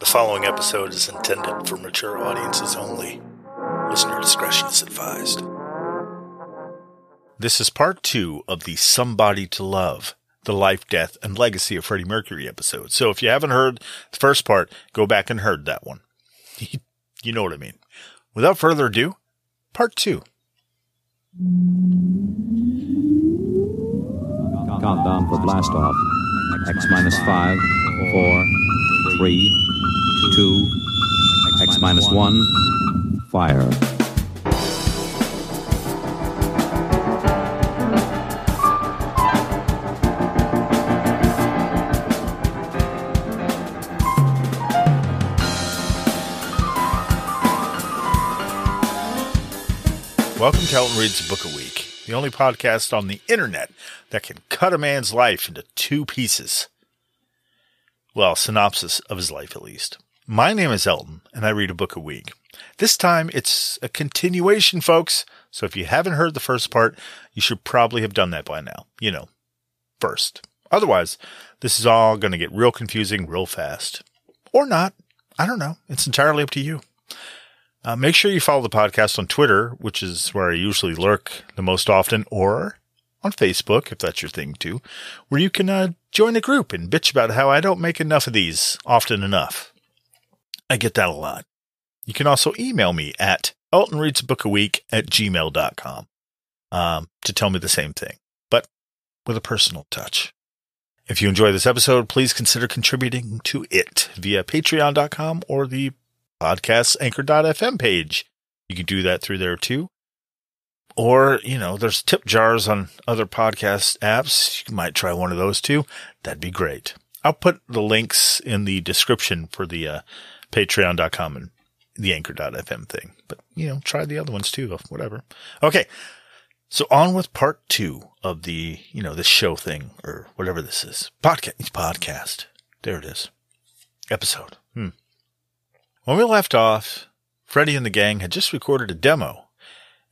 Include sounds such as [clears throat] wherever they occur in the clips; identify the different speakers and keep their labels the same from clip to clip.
Speaker 1: The following episode is intended for mature audiences only. Listener discretion is advised. This is part two of the Somebody to Love, the life, death, and legacy of Freddie Mercury episode. So if you haven't heard the first part, go back and heard that one. [laughs] you know what I mean. Without further ado, part two.
Speaker 2: Countdown for blast off. X minus five, four, three, two, X minus one, fire.
Speaker 1: Welcome to Elton Reads Book a Week, the only podcast on the internet that can cut a man's life into two pieces. Well, synopsis of his life at least. My name is Elton, and I read a book a week. This time it's a continuation, folks. So if you haven't heard the first part, you should probably have done that by now. You know, first. Otherwise, this is all going to get real confusing real fast. Or not. I don't know. It's entirely up to you. Uh, make sure you follow the podcast on Twitter, which is where I usually lurk the most often, or on Facebook, if that's your thing too, where you can uh, join a group and bitch about how I don't make enough of these often enough. I get that a lot. You can also email me at eltonreadsabookaweek at gmail.com um, to tell me the same thing, but with a personal touch. If you enjoy this episode, please consider contributing to it via patreon.com or the podcast's anchor.fm page. You can do that through there too. Or, you know, there's tip jars on other podcast apps. You might try one of those too. That'd be great. I'll put the links in the description for the uh, patreon.com and the anchor.fm thing. But, you know, try the other ones too, whatever. Okay. So on with part two of the, you know, the show thing or whatever this is. Podcast. Podcast. There it is. Episode. Hmm. When we left off, Freddie and the gang had just recorded a demo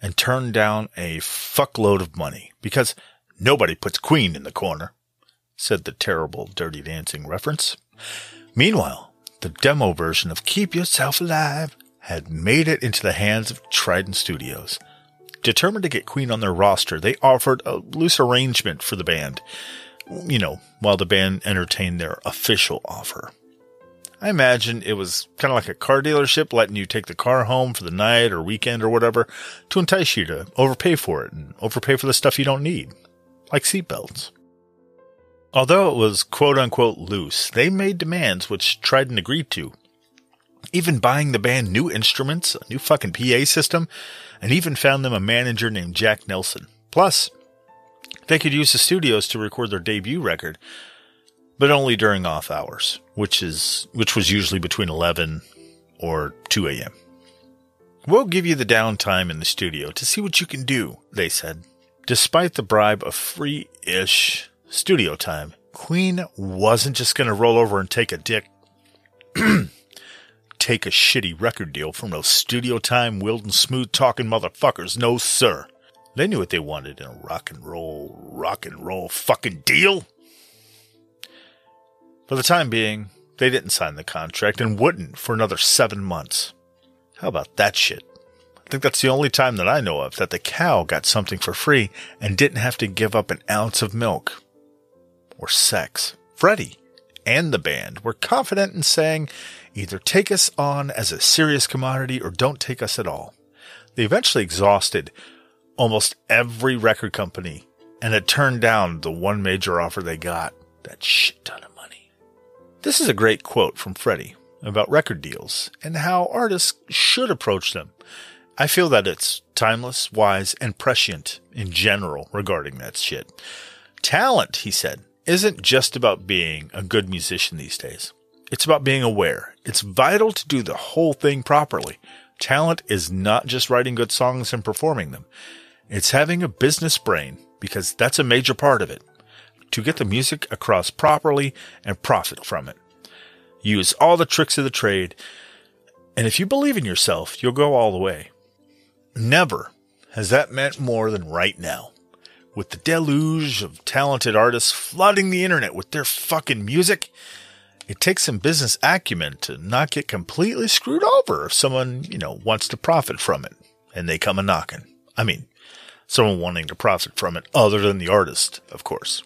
Speaker 1: and turned down a fuckload of money because nobody puts Queen in the corner, said the terrible Dirty Dancing reference. Meanwhile, the demo version of Keep Yourself Alive had made it into the hands of Trident Studios. Determined to get Queen on their roster, they offered a loose arrangement for the band, you know, while the band entertained their official offer. I imagine it was kind of like a car dealership letting you take the car home for the night or weekend or whatever to entice you to overpay for it and overpay for the stuff you don't need, like seatbelts. Although it was quote unquote loose, they made demands which Trident agreed to. Even buying the band new instruments, a new fucking PA system, and even found them a manager named Jack Nelson. Plus, they could use the studios to record their debut record, but only during off hours, which is which was usually between 11 or 2 a.m. We'll give you the downtime in the studio to see what you can do, they said. Despite the bribe of free-ish studio time, Queen wasn't just going to roll over and take a dick [clears throat] take a shitty record deal from those studio time wielding smooth talking motherfuckers. No, sir. They knew what they wanted in a rock and roll, rock and roll fucking deal. For the time being, they didn't sign the contract and wouldn't for another seven months. How about that shit? I think that's the only time that I know of that the cow got something for free and didn't have to give up an ounce of milk. Or sex. Freddie and the band were confident in saying either take us on as a serious commodity or don't take us at all. They eventually exhausted almost every record company and had turned down the one major offer they got that shit ton of money. This is a great quote from Freddie about record deals and how artists should approach them. I feel that it's timeless, wise, and prescient in general regarding that shit. Talent, he said, isn't just about being a good musician these days. It's about being aware. It's vital to do the whole thing properly. Talent is not just writing good songs and performing them. It's having a business brain because that's a major part of it. To get the music across properly and profit from it. Use all the tricks of the trade. And if you believe in yourself, you'll go all the way. Never has that meant more than right now. With the deluge of talented artists flooding the internet with their fucking music, It takes some business acumen to not get completely screwed over if someone, you know, wants to profit from it and they come a knocking. I mean, someone wanting to profit from it other than the artist, of course.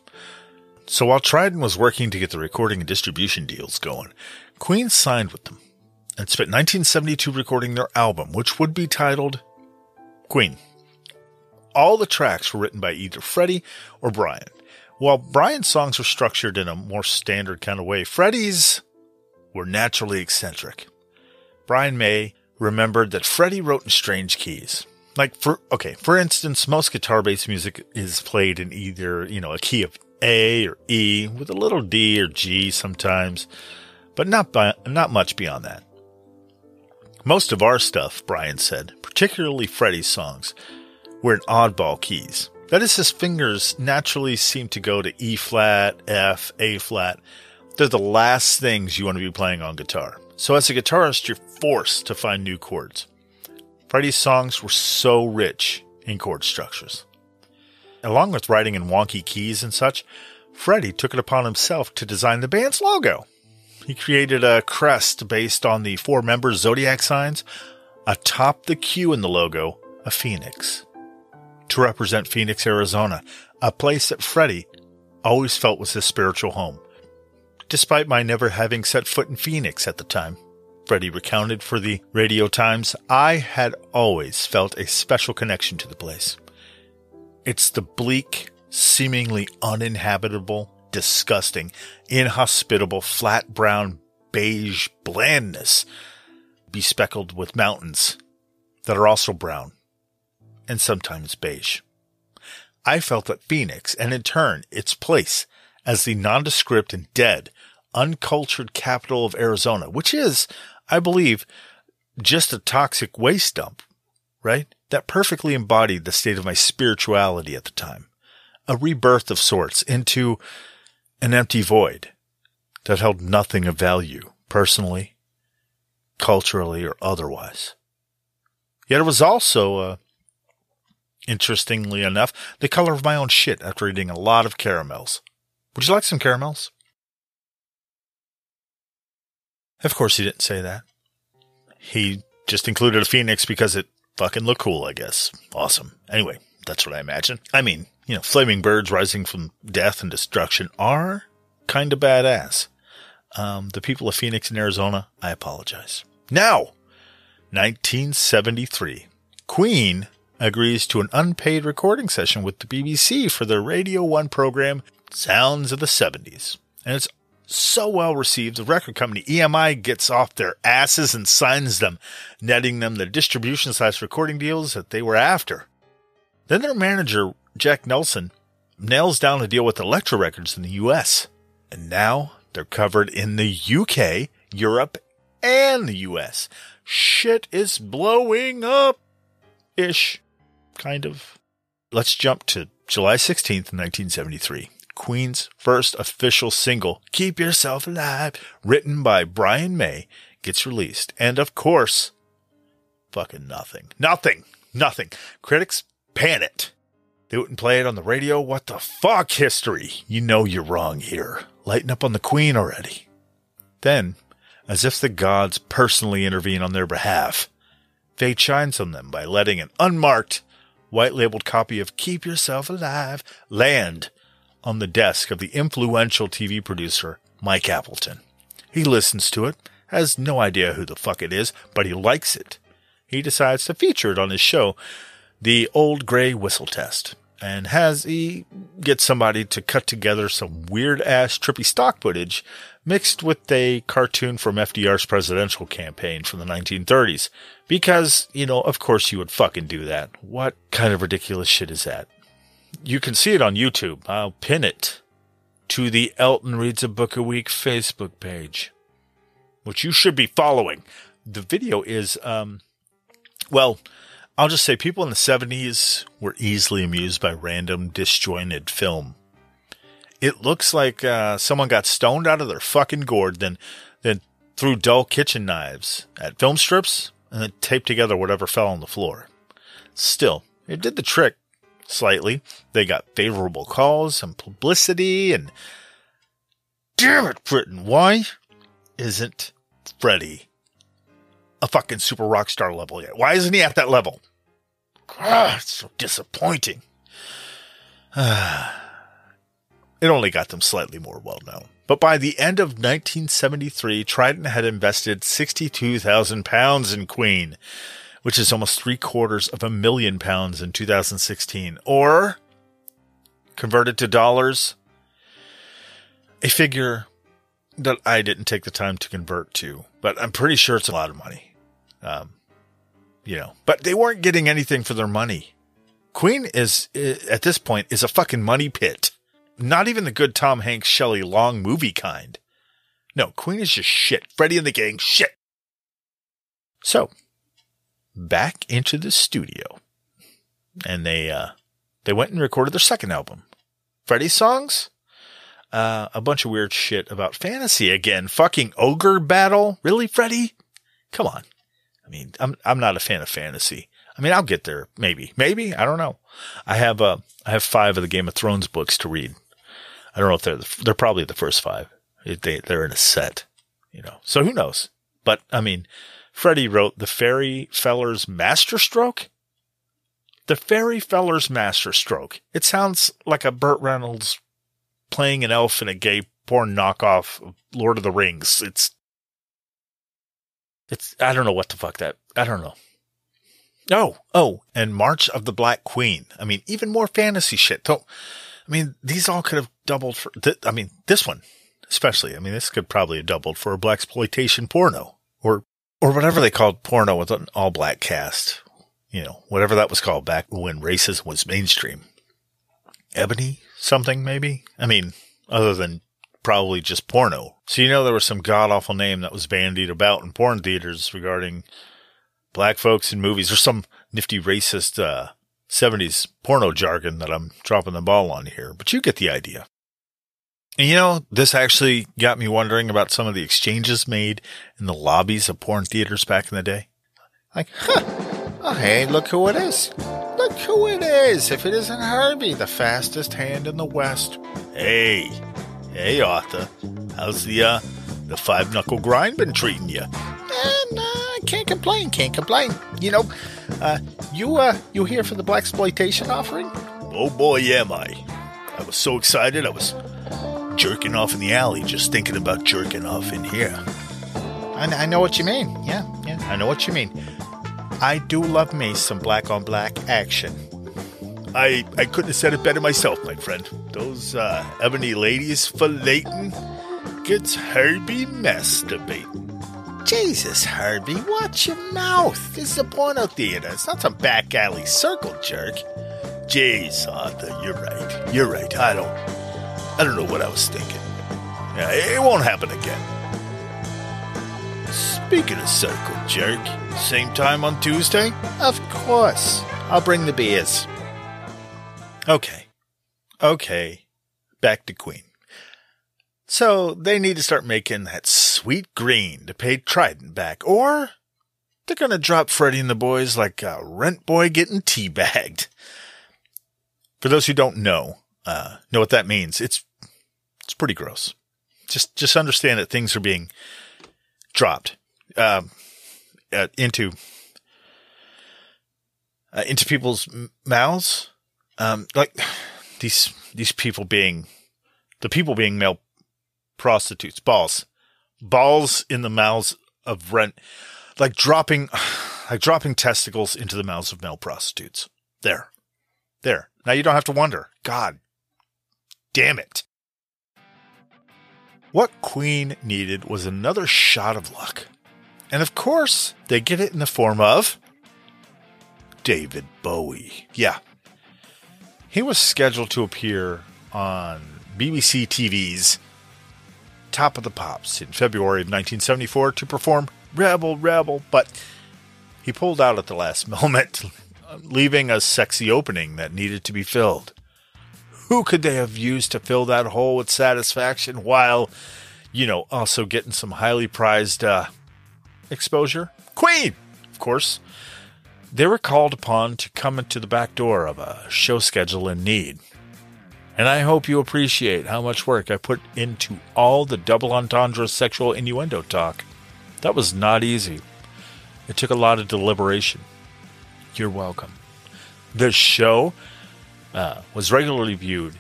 Speaker 1: So while Trident was working to get the recording and distribution deals going, Queen signed with them and spent 1972 recording their album, which would be titled Queen. All the tracks were written by either Freddie or Brian. While Brian's songs were structured in a more standard kind of way, Freddie's were naturally eccentric. Brian May remembered that Freddie wrote in strange keys. Like for okay, for instance, most guitar-based music is played in either, you know, a key of A or E with a little D or G sometimes, but not by, not much beyond that. Most of our stuff, Brian said, particularly Freddie's songs, were in oddball keys. That is, his fingers naturally seem to go to E flat, F, A flat. They're the last things you want to be playing on guitar. So as a guitarist, you're forced to find new chords. Freddie's songs were so rich in chord structures. Along with writing in wonky keys and such, Freddie took it upon himself to design the band's logo. He created a crest based on the four member zodiac signs, atop the Q in the logo, a phoenix to represent Phoenix, Arizona, a place that Freddie always felt was his spiritual home. Despite my never having set foot in Phoenix at the time, Freddie recounted for the Radio Times, I had always felt a special connection to the place. It's the bleak, seemingly uninhabitable, disgusting, inhospitable, flat brown, beige blandness, bespeckled with mountains that are also brown and sometimes beige. I felt that Phoenix, and in turn its place as the nondescript and dead, uncultured capital of Arizona, which is, I believe, just a toxic waste dump, right? That perfectly embodied the state of my spirituality at the time. A rebirth of sorts into an empty void that held nothing of value, personally, culturally, or otherwise. Yet it was also a Interestingly enough, the color of my own shit after eating a lot of caramels. Would you like some caramels? Of course, he didn't say that. He just included a phoenix because it fucking looked cool, I guess. Awesome. Anyway, that's what I imagine. I mean, you know, flaming birds rising from death and destruction are kind of badass. Um, the people of Phoenix and Arizona, I apologize. Now, 1973. Queen agrees to an unpaid recording session with the BBC for their Radio 1 program Sounds of the 70s. And it's so well received, the record company EMI gets off their asses and signs them, netting them the distribution slash recording deals that they were after. Then their manager, Jack Nelson, nails down a deal with Elektra Records in the US. And now they're covered in the UK, Europe, and the US. Shit is blowing up ish kind of. Let's jump to July 16th, 1973. Queen's first official single, Keep Yourself Alive, written by Brian May, gets released. And of course, fucking nothing. Nothing. Nothing. Critics panicked. They wouldn't play it on the radio. What the fuck, history? You know you're wrong here. Lighten up on the Queen already. Then, as if the gods personally intervene on their behalf, fate shines on them by letting an unmarked white labeled copy of Keep Yourself Alive land on the desk of the influential TV producer, Mike Appleton. He listens to it, has no idea who the fuck it is, but he likes it. He decides to feature it on his show, The Old Gray Whistle Test, and has he get somebody to cut together some weird ass trippy stock footage mixed with a cartoon from FDR's presidential campaign from the 1930s. Because, you know, of course you would fucking do that. What kind of ridiculous shit is that? You can see it on YouTube. I'll pin it to the Elton Reads a Book a Week Facebook page, which you should be following. The video is, um, well, I'll just say people in the 70s were easily amused by random disjointed film it looks like uh, someone got stoned out of their fucking gourd, then then threw dull kitchen knives at film strips and then taped together whatever fell on the floor. Still, it did the trick slightly. They got favorable calls and publicity and damn it, Britain, why? isn't Freddie a fucking super rock star level yet? Why isn't he at that level? God, it's so disappointing. [sighs] Ah. It only got them slightly more well known. But by the end of 1973, Trident had invested 62,000 pounds in Queen, which is almost three quarters of a million pounds in 2016. Or, converted to dollars, a figure that I didn't take the time to convert to, but I'm pretty sure it's a lot of money. Um, you know, but they weren't getting anything for their money. Queen is, at this point, is a fucking money pit. Not even the good Tom Hanks, Shelley Long movie kind. No, Queen is just shit. Freddie and the gang, shit. So, back into the studio. And they, uh, they went and recorded their second album. Freddie's songs? Uh, a bunch of weird shit about fantasy again. Fucking ogre battle? Really, Freddie? Come on. I mean, I'm, I'm not a fan of fantasy. I mean, I'll get there. Maybe, maybe. I don't know. I have, uh, I have five of the Game of Thrones books to read. I don't know if they're, the, they're probably the first five. They, they're in a set, you know, so who knows? But I mean, Freddie wrote the Fairy Feller's Masterstroke. The Fairy Feller's Masterstroke. It sounds like a Burt Reynolds playing an elf in a gay porn knockoff of Lord of the Rings. It's, it's, I don't know what the fuck that, I don't know. Oh, oh, and March of the Black Queen. I mean, even more fantasy shit. So, I mean, these all could have doubled for, th- I mean, this one, especially. I mean, this could probably have doubled for a black exploitation porno or, or whatever they called porno with an all black cast. You know, whatever that was called back when racism was mainstream. Ebony something, maybe? I mean, other than probably just porno. So, you know, there was some god awful name that was bandied about in porn theaters regarding black folks in movies or some nifty racist, uh, 70s porno jargon that I'm dropping the ball on here, but you get the idea. And you know, this actually got me wondering about some of the exchanges made in the lobbies of porn theaters back in the day. Like, huh, oh, hey, look who it is. Look who it is. If it isn't Herbie, the fastest hand in the West. Hey, hey, Arthur. How's the, uh, the five knuckle grind been treating you? Uh, can't complain, can't complain. You know, uh, you, uh, you here for the black exploitation offering? Oh boy, am I. I was so excited I was jerking off in the alley just thinking about jerking off in here. I, I know what you mean. Yeah, yeah, I know what you mean. I do love me some black on black action. I I couldn't have said it better myself, my friend. Those uh, ebony ladies for filleting gets Herbie masturbating. Jesus, Herbie, watch your mouth. This is a porno theater. It's not some back alley circle jerk. Jeez, Arthur, you're right. You're right. I don't I don't know what I was thinking. Yeah, it won't happen again. Speaking of circle jerk, same time on Tuesday? Of course. I'll bring the beers. Okay. Okay. Back to Queen. So they need to start making that sweet green to pay Trident back, or they're gonna drop Freddie and the boys like a rent boy getting teabagged. For those who don't know, uh, know what that means, it's it's pretty gross. Just just understand that things are being dropped uh, uh, into uh, into people's mouths, um, like [sighs] these these people being the people being male prostitutes, balls, balls in the mouths of rent, like dropping, [sighs] like dropping testicles into the mouths of male prostitutes. There, there. Now you don't have to wonder. God, damn it. What Queen needed was another shot of luck. And of course, they get it in the form of David Bowie. Yeah. He was scheduled to appear on BBC TV's Top of the Pops in February of 1974 to perform Rebel Rebel, but he pulled out at the last [laughs] moment, leaving a sexy opening that needed to be filled. Who could they have used to fill that hole with satisfaction while, you know, also getting some highly prized uh, exposure? Queen, of course. They were called upon to come into the back door of a show schedule in need. And I hope you appreciate how much work I put into all the double entendre sexual innuendo talk. That was not easy. It took a lot of deliberation. You're welcome. This show uh, was regularly viewed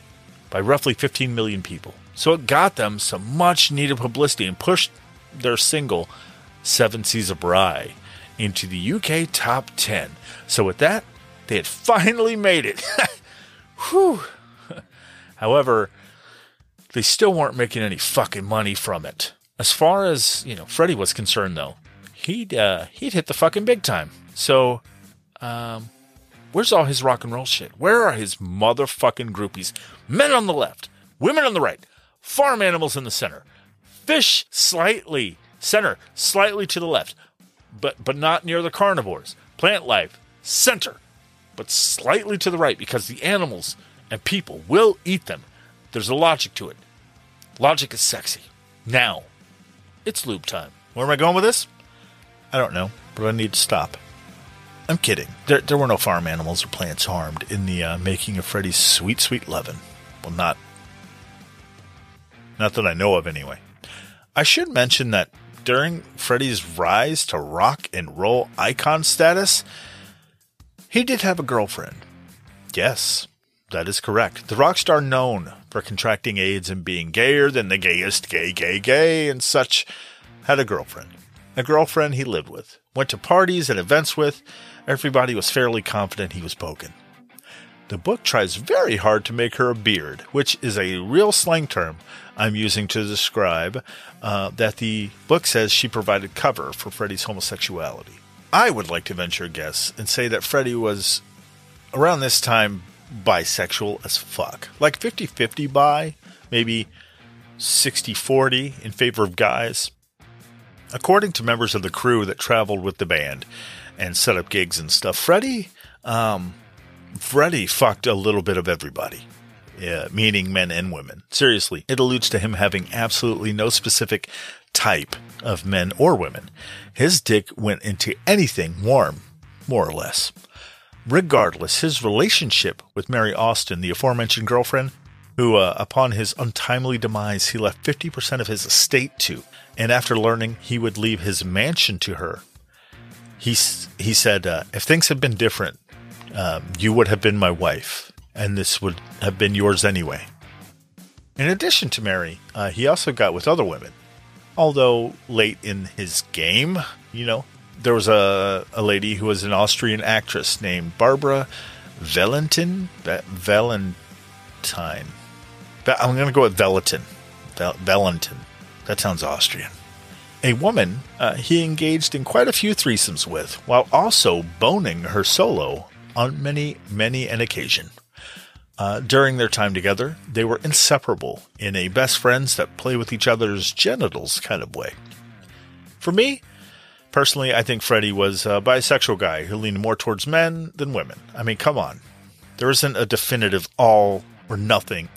Speaker 1: by roughly 15 million people. So it got them some much needed publicity and pushed their single, Seven Seas of Rhye, into the UK top 10. So with that, they had [laughs] finally made it. [laughs] Whew. However, they still weren't making any fucking money from it. As far as, you know, Freddie was concerned though, he'd uh, he'd hit the fucking big time. So, um, where's all his rock and roll shit? Where are his motherfucking groupies? Men on the left, women on the right, farm animals in the center, fish slightly center, slightly to the left, but but not near the carnivores. Plant life center, but slightly to the right because the animals and people will eat them. There's a logic to it. Logic is sexy. Now, it's loop time. Where am I going with this? I don't know, but I need to stop. I'm kidding. There, there were no farm animals or plants harmed in the uh, making of Freddie's sweet, sweet lovin'. Well, not, not that I know of, anyway. I should mention that during Freddie's rise to rock and roll icon status, he did have a girlfriend. Yes, that is correct. The rock star known for contracting AIDS and being gayer than the gayest gay, gay, gay, and such, had a girlfriend. A girlfriend he lived with, went to parties and events with. Everybody was fairly confident he was bogan. The book tries very hard to make her a beard, which is a real slang term I'm using to describe uh, that the book says she provided cover for Freddie's homosexuality. I would like to venture a guess and say that Freddie was around this time bisexual as fuck. Like 50 50 bi, maybe 60 40 in favor of guys. According to members of the crew that traveled with the band and set up gigs and stuff, Freddie, um, Freddie fucked a little bit of everybody. Yeah, meaning men and women. Seriously, it alludes to him having absolutely no specific type of men or women. His dick went into anything warm, more or less. Regardless, his relationship with Mary Austin, the aforementioned girlfriend, who, uh, upon his untimely demise, he left 50% of his estate to, and after learning he would leave his mansion to her, he, he said, uh, If things had been different, um, you would have been my wife, and this would have been yours anyway. In addition to Mary, uh, he also got with other women. Although late in his game, you know, there was a, a lady who was an Austrian actress named Barbara Valentin. Valentine. I'm going to go with Valentin. Valentin. That sounds Austrian. A woman uh, he engaged in quite a few threesomes with, while also boning her solo on many, many an occasion. Uh, during their time together, they were inseparable in a best friends that play with each other's genitals kind of way. For me, Personally, I think Freddie was a bisexual guy who leaned more towards men than women. I mean, come on. There isn't a definitive all or nothing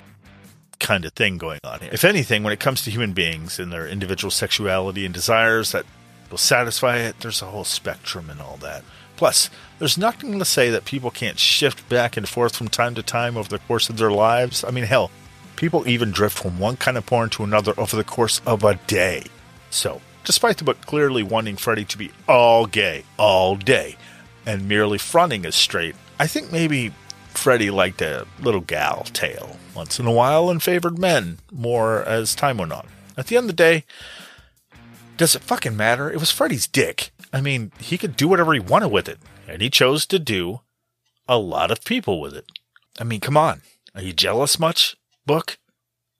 Speaker 1: kind of thing going on here. If anything, when it comes to human beings and their individual sexuality and desires that will satisfy it, there's a whole spectrum and all that. Plus, there's nothing to say that people can't shift back and forth from time to time over the course of their lives. I mean, hell, people even drift from one kind of porn to another over the course of a day. So, despite the book clearly wanting Freddie to be all gay all day and merely fronting as straight, I think maybe Freddie liked a little gal tail once in a while and favored men more as time went on. At the end of the day, does it fucking matter? It was Freddie's dick. I mean, he could do whatever he wanted with it, and he chose to do a lot of people with it. I mean, come on. Are you jealous much, book?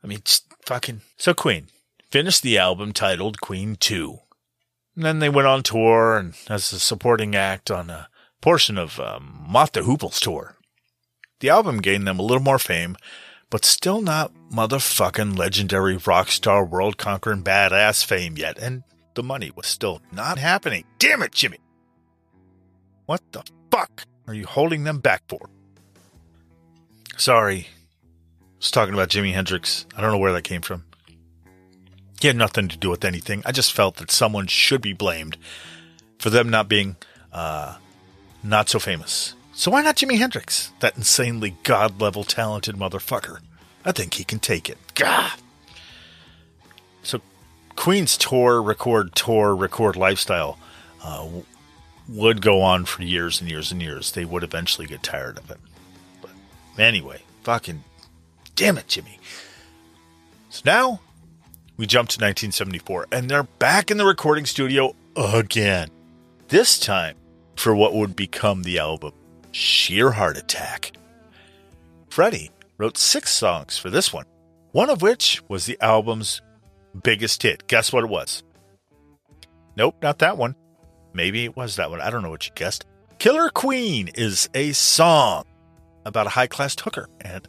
Speaker 1: I mean, fucking. So, Queen, finished the album titled Queen 2. And then they went on tour and as a supporting act on a portion of um, Mott the Hoople's tour. The album gained them a little more fame, but still not motherfucking legendary rock star world conquering badass fame yet, and the money was still not happening. Damn it, Jimmy! What the fuck are you holding them back for? Sorry. I was talking about Jimi Hendrix. I don't know where that came from. He had nothing to do with anything. I just felt that someone should be blamed for them not being uh, not so famous. So why not Jimi Hendrix, that insanely god level talented motherfucker? I think he can take it. Gah! So, Queen's tour, record, tour, record lifestyle uh, would go on for years and years and years. They would eventually get tired of it. But anyway, fucking damn it, Jimmy. So now we jump to 1974, and they're back in the recording studio again. This time for what would become the album Sheer Heart Attack. Freddie wrote six songs for this one, one of which was the album's biggest hit. Guess what it was? Nope, not that one. Maybe it was that one. I don't know what you guessed. Killer Queen is a song about a high class hooker and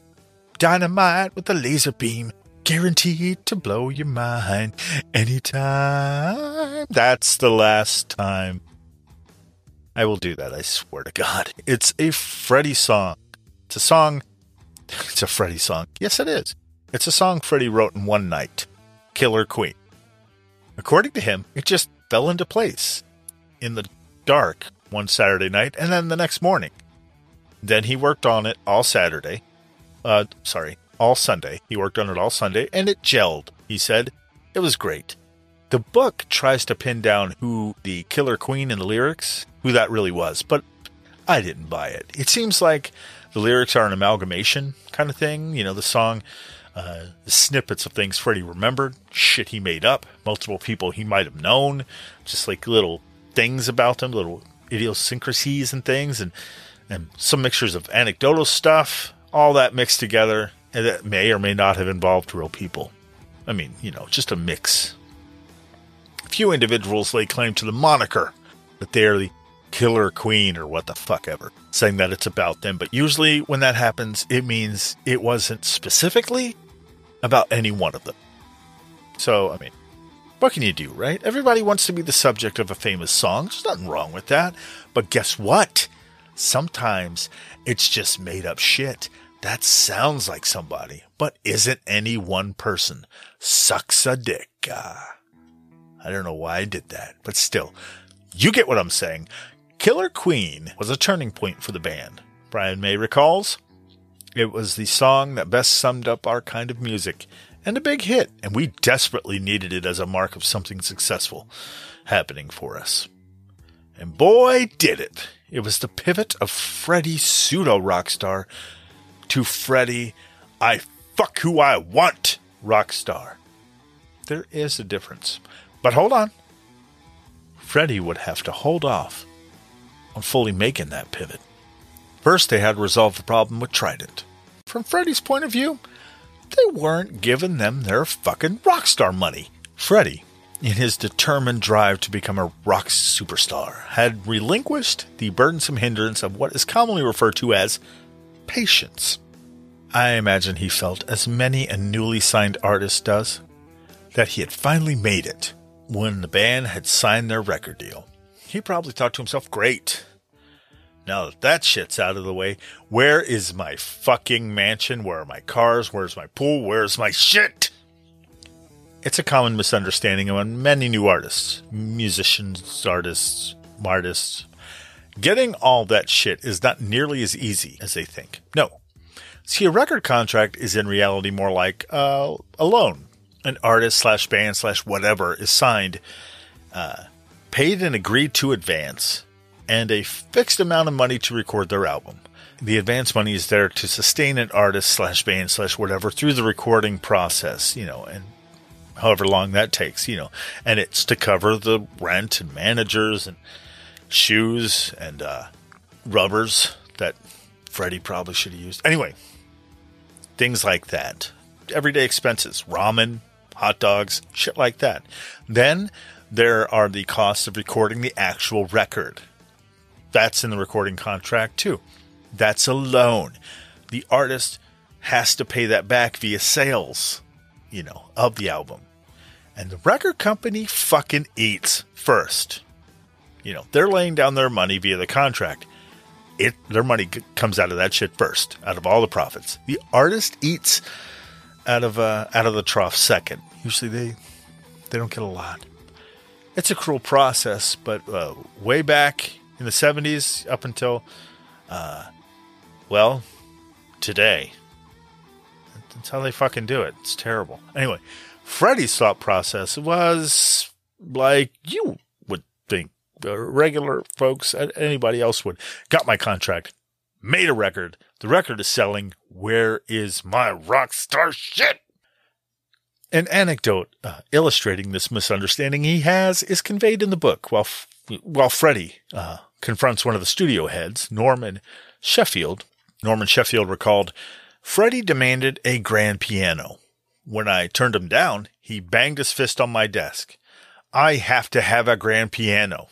Speaker 1: dynamite with a laser beam, guaranteed to blow your mind anytime. That's the last time I will do that, I swear to God. It's a Freddie song. It's a song. It's a Freddie song. Yes, it is. It's a song Freddie wrote in one night Killer Queen. According to him, it just fell into place in the dark one Saturday night and then the next morning. Then he worked on it all Saturday. Uh, sorry, all Sunday. He worked on it all Sunday and it gelled, he said. It was great. The book tries to pin down who the killer queen in the lyrics, who that really was, but I didn't buy it. It seems like the lyrics are an amalgamation kind of thing. You know, the song, uh, the snippets of things Freddie remembered, shit he made up, multiple people he might have known, just like little things about them, little idiosyncrasies and things, and and some mixtures of anecdotal stuff, all that mixed together, that may or may not have involved real people. I mean, you know, just a mix Few individuals lay claim to the moniker that they are the killer queen or what the fuck ever, saying that it's about them. But usually when that happens, it means it wasn't specifically about any one of them. So, I mean, what can you do, right? Everybody wants to be the subject of a famous song. There's nothing wrong with that. But guess what? Sometimes it's just made up shit. That sounds like somebody, but isn't any one person. Sucks a dick. Uh, I don't know why I did that, but still, you get what I'm saying. Killer Queen was a turning point for the band. Brian May recalls, it was the song that best summed up our kind of music and a big hit, and we desperately needed it as a mark of something successful happening for us. And boy, did it! It was the pivot of Freddie pseudo rock star to Freddie, I fuck who I want rock star. There is a difference. But hold on. Freddie would have to hold off on fully making that pivot. First, they had to resolve the problem with Trident. From Freddie's point of view, they weren't giving them their fucking rock star money. Freddie, in his determined drive to become a rock superstar, had relinquished the burdensome hindrance of what is commonly referred to as patience. I imagine he felt, as many a newly signed artist does, that he had finally made it when the band had signed their record deal. He probably thought to himself, great. Now that that shit's out of the way, where is my fucking mansion? Where are my cars? Where's my pool? Where's my shit? It's a common misunderstanding among many new artists, musicians, artists, artists. Getting all that shit is not nearly as easy as they think. No. See, a record contract is in reality more like uh, a loan an artist slash band slash whatever is signed, uh, paid and agreed to advance, and a fixed amount of money to record their album. The advance money is there to sustain an artist slash band slash whatever through the recording process, you know, and however long that takes, you know, and it's to cover the rent and managers and shoes and uh, rubbers that Freddie probably should have used. Anyway, things like that. Everyday expenses, ramen, hot dogs, shit like that. Then there are the costs of recording the actual record. That's in the recording contract too. That's a loan. The artist has to pay that back via sales, you know, of the album. And the record company fucking eats first. You know, they're laying down their money via the contract. It their money comes out of that shit first, out of all the profits. The artist eats out of uh, out of the trough second. Usually they they don't get a lot. It's a cruel process, but uh, way back in the '70s, up until uh, well today, That's how they fucking do it. It's terrible. Anyway, Freddie's thought process was like you uh, regular folks, anybody else would. Got my contract, made a record. The record is selling. Where is my rock star shit? An anecdote uh, illustrating this misunderstanding he has is conveyed in the book while, while Freddie uh, confronts one of the studio heads, Norman Sheffield. Norman Sheffield recalled, Freddie demanded a grand piano. When I turned him down, he banged his fist on my desk. I have to have a grand piano.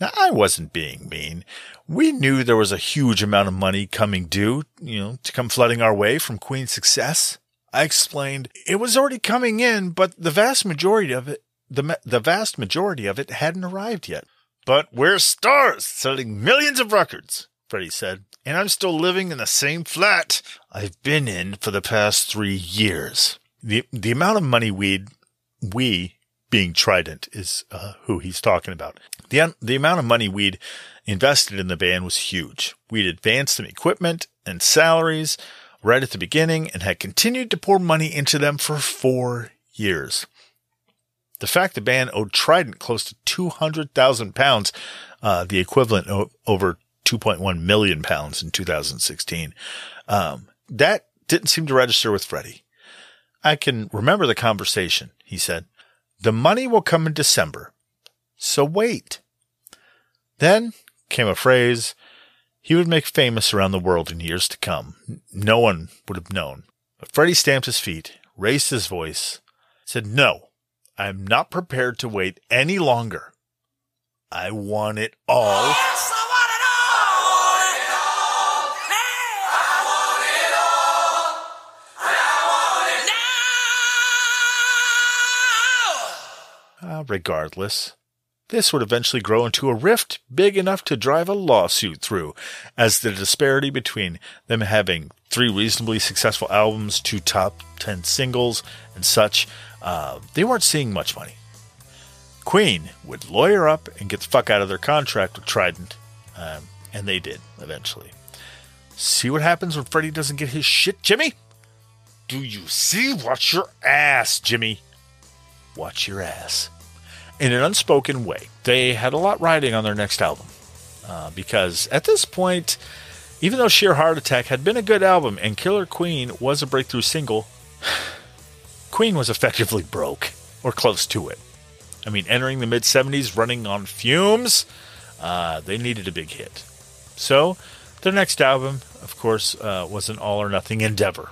Speaker 1: Now, I wasn't being mean. We knew there was a huge amount of money coming due, you know, to come flooding our way from Queen's success. I explained it was already coming in, but the vast majority of it, the, the vast majority of it hadn't arrived yet. But we're stars selling millions of records, Freddie said, and I'm still living in the same flat I've been in for the past three years. The, the amount of money we'd, we being Trident is uh, who he's talking about. The, the amount of money we'd invested in the band was huge. We'd advanced some equipment and salaries right at the beginning and had continued to pour money into them for four years. The fact the band owed Trident close to 200,000 pounds, uh, the equivalent of over 2.1 million pounds in 2016, um, that didn't seem to register with Freddie. I can remember the conversation, he said. The money will come in December. So wait. Then came a phrase he would make famous around the world in years to come. No one would have known. But Freddie stamped his feet, raised his voice, said, No, I'm not prepared to wait any longer. I want it all. Oh, yes, I want it all. Regardless, this would eventually grow into a rift big enough to drive a lawsuit through, as the disparity between them having three reasonably successful albums, two top 10 singles, and such, uh, they weren't seeing much money. Queen would lawyer up and get the fuck out of their contract with Trident, um, and they did eventually. See what happens when Freddie doesn't get his shit, Jimmy? Do you see? Watch your ass, Jimmy. Watch your ass in an unspoken way. They had a lot riding on their next album uh, because at this point, even though Sheer Heart Attack had been a good album and Killer Queen was a breakthrough single, [sighs] Queen was effectively broke or close to it. I mean, entering the mid 70s, running on fumes, uh, they needed a big hit. So, their next album, of course, uh, was an all or nothing endeavor.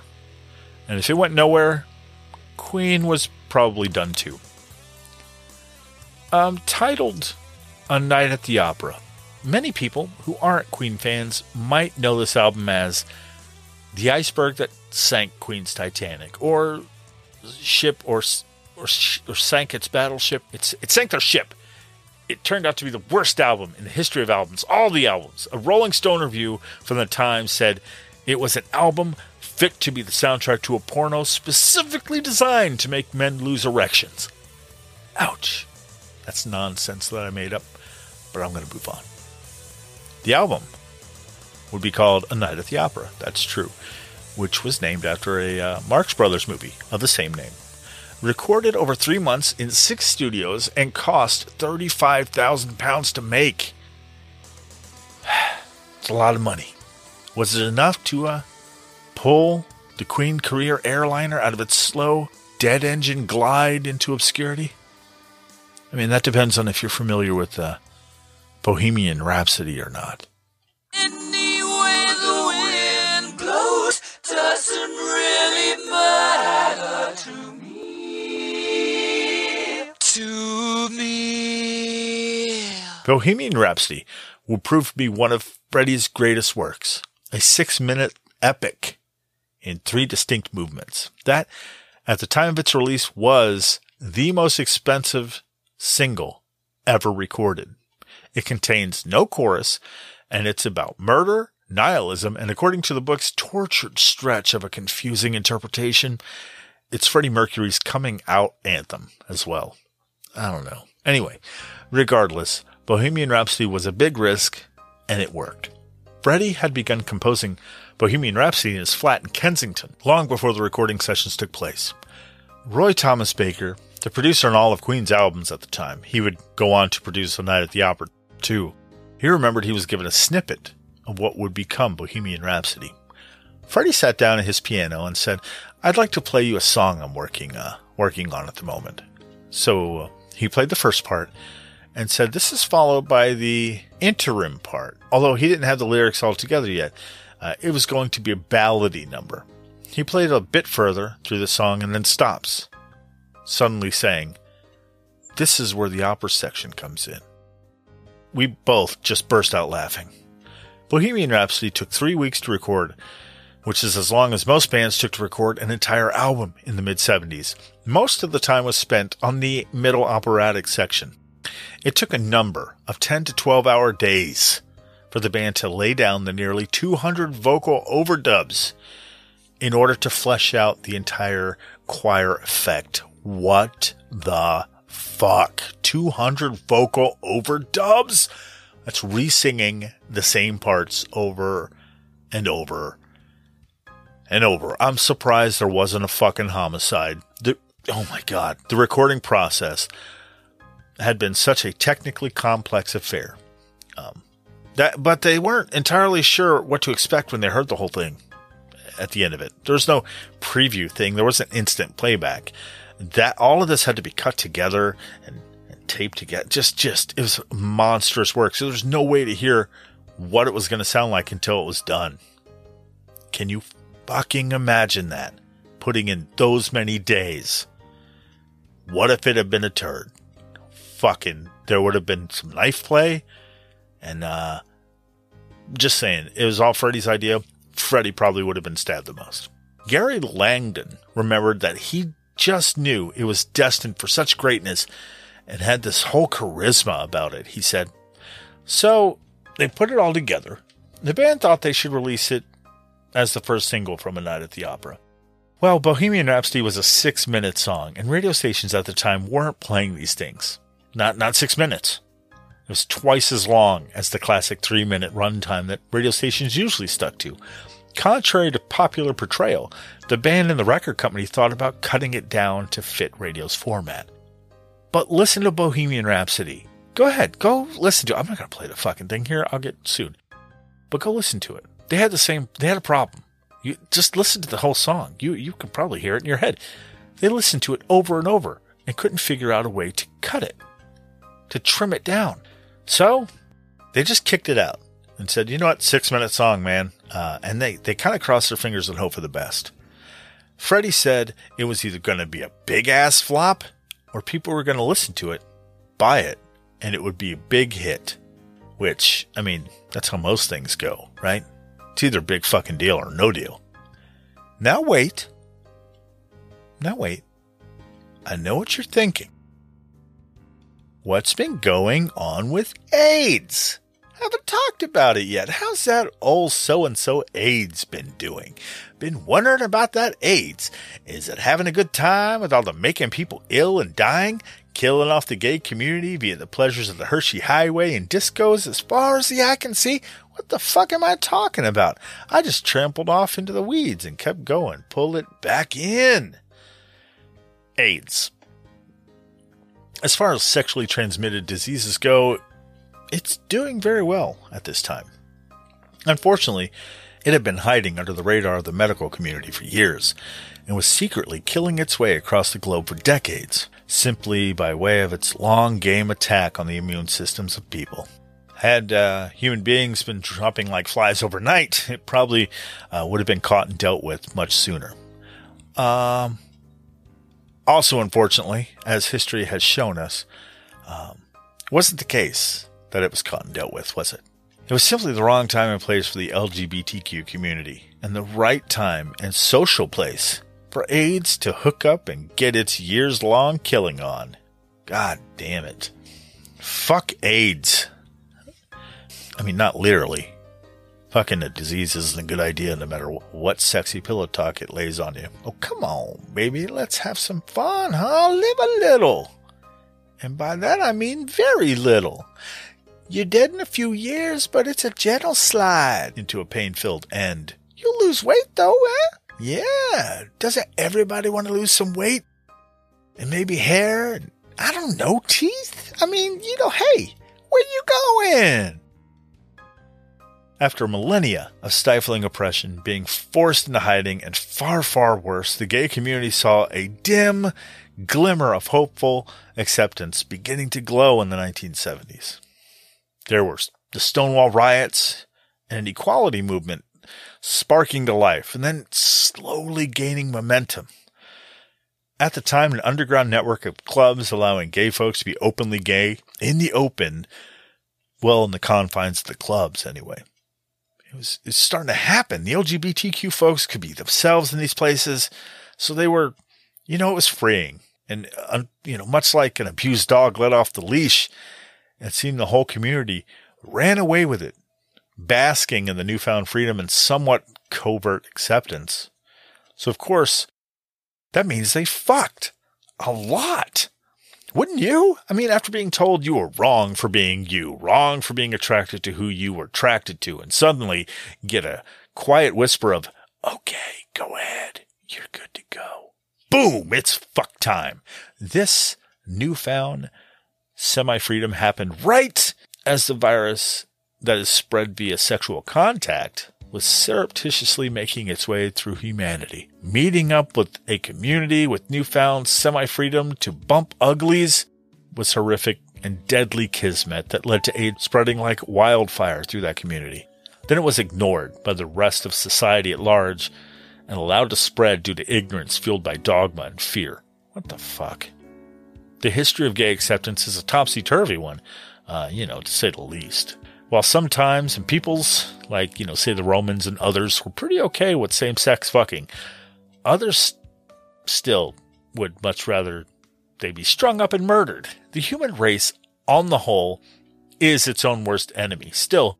Speaker 1: And if it went nowhere, Queen was probably done too um, titled A Night at the Opera. Many people who aren't Queen fans might know this album as The Iceberg That Sank Queen's Titanic, or Ship, or, or, or sank its battleship. It's, it sank their ship. It turned out to be the worst album in the history of albums, all the albums. A Rolling Stone review from the time said it was an album fit to be the soundtrack to a porno specifically designed to make men lose erections. Ouch. That's nonsense that I made up, but I'm going to move on. The album would be called A Night at the Opera. That's true, which was named after a uh, Marx Brothers movie of the same name. Recorded over three months in six studios and cost thirty-five thousand pounds to make. [sighs] it's a lot of money. Was it enough to uh, pull the Queen Career airliner out of its slow, dead engine glide into obscurity? I mean, that depends on if you're familiar with uh, Bohemian Rhapsody or not. Blows, really to me. To me. Bohemian Rhapsody will prove to be one of Freddie's greatest works, a six minute epic in three distinct movements. That, at the time of its release, was the most expensive single ever recorded. It contains no chorus and it's about murder, nihilism, and according to the book's tortured stretch of a confusing interpretation, it's Freddie Mercury's coming out anthem as well. I don't know. Anyway, regardless, Bohemian Rhapsody was a big risk and it worked. Freddie had begun composing Bohemian Rhapsody in his flat in Kensington, long before the recording sessions took place. Roy Thomas Baker, the producer on all of Queen's albums at the time, he would go on to produce A Night at the Opera too. He remembered he was given a snippet of what would become Bohemian Rhapsody. Freddie sat down at his piano and said, "I'd like to play you a song I'm working uh, working on at the moment." So uh, he played the first part and said, "This is followed by the interim part." Although he didn't have the lyrics all together yet, uh, it was going to be a ballady number. He played a bit further through the song and then stops, suddenly saying, "This is where the opera section comes in." We both just burst out laughing. Bohemian Rhapsody took three weeks to record, which is as long as most bands took to record an entire album in the mid 70s. Most of the time was spent on the middle operatic section. It took a number of 10 to 12 hour days for the band to lay down the nearly 200 vocal overdubs in order to flesh out the entire choir effect. What the fuck? 200 vocal overdubs? That's re-singing the same parts over and over and over. I'm surprised there wasn't a fucking homicide. The, oh my god, the recording process had been such a technically complex affair. Um, that, but they weren't entirely sure what to expect when they heard the whole thing. At the end of it, there was no preview thing. There wasn't instant playback. That all of this had to be cut together and taped together. Just, just, it was monstrous work. So there's no way to hear what it was going to sound like until it was done. Can you fucking imagine that? Putting in those many days. What if it had been a turd? Fucking, there would have been some knife play. And, uh, just saying, it was all Freddie's idea. Freddie probably would have been stabbed the most. Gary Langan remembered that he just knew it was destined for such greatness and had this whole charisma about it, he said. So they put it all together. The band thought they should release it as the first single from A Night at the Opera. Well, Bohemian Rhapsody was a six minute song, and radio stations at the time weren't playing these things. Not, not six minutes. It was twice as long as the classic three minute runtime that radio stations usually stuck to. Contrary to popular portrayal, the band and the record company thought about cutting it down to fit radio's format. But listen to Bohemian Rhapsody. Go ahead, go listen to it. I'm not going to play the fucking thing here. I'll get sued. But go listen to it. They had the same, they had a problem. You just listen to the whole song. You, you can probably hear it in your head. They listened to it over and over and couldn't figure out a way to cut it, to trim it down. So they just kicked it out and said, you know what, six minute song, man. Uh, and they, they kind of crossed their fingers and hope for the best. Freddie said it was either going to be a big ass flop or people were going to listen to it, buy it, and it would be a big hit. Which, I mean, that's how most things go, right? It's either a big fucking deal or no deal. Now wait. Now wait. I know what you're thinking. What's been going on with AIDS? Haven't talked about it yet. How's that old so and so AIDS been doing? Been wondering about that AIDS. Is it having a good time with all the making people ill and dying? Killing off the gay community via the pleasures of the Hershey Highway and discos as far as the eye can see? What the fuck am I talking about? I just trampled off into the weeds and kept going. Pull it back in. AIDS. As far as sexually transmitted diseases go, it's doing very well at this time. Unfortunately, it had been hiding under the radar of the medical community for years and was secretly killing its way across the globe for decades, simply by way of its long game attack on the immune systems of people. Had uh, human beings been dropping like flies overnight, it probably uh, would have been caught and dealt with much sooner. Um, also, unfortunately, as history has shown us, um, wasn't the case that it was caught and dealt with, was it? It was simply the wrong time and place for the LGBTQ community, and the right time and social place for AIDS to hook up and get its years long killing on. God damn it. Fuck AIDS. I mean, not literally. Fucking a disease isn't a good idea no matter what sexy pillow talk it lays on you. Oh, come on, baby. Let's have some fun, huh? Live a little. And by that I mean very little. You're dead in a few years, but it's a gentle slide into a pain filled end. You'll lose weight though, eh? Yeah. Doesn't everybody want to lose some weight? And maybe hair? And, I don't know, teeth? I mean, you know, hey, where you going? After millennia of stifling oppression, being forced into hiding, and far, far worse, the gay community saw a dim glimmer of hopeful acceptance beginning to glow in the 1970s. There were the Stonewall riots and an equality movement sparking to life and then slowly gaining momentum. At the time, an underground network of clubs allowing gay folks to be openly gay in the open, well, in the confines of the clubs anyway. It was, it was starting to happen. The LGBTQ folks could be themselves in these places. So they were, you know, it was freeing. And, uh, you know, much like an abused dog let off the leash, it seemed the whole community ran away with it, basking in the newfound freedom and somewhat covert acceptance. So, of course, that means they fucked a lot. Wouldn't you? I mean, after being told you were wrong for being you, wrong for being attracted to who you were attracted to, and suddenly get a quiet whisper of, okay, go ahead, you're good to go. Boom, it's fuck time. This newfound semi freedom happened right as the virus that is spread via sexual contact was surreptitiously making its way through humanity, meeting up with a community with newfound semi freedom to bump uglies was horrific and deadly kismet that led to AIDS spreading like wildfire through that community. Then it was ignored by the rest of society at large and allowed to spread due to ignorance fueled by dogma and fear. What the fuck? The history of gay acceptance is a topsy turvy one, uh, you know, to say the least. While sometimes, peoples, like, you know, say the Romans and others, were pretty okay with same sex fucking, others still would much rather they be strung up and murdered. The human race, on the whole, is its own worst enemy. Still,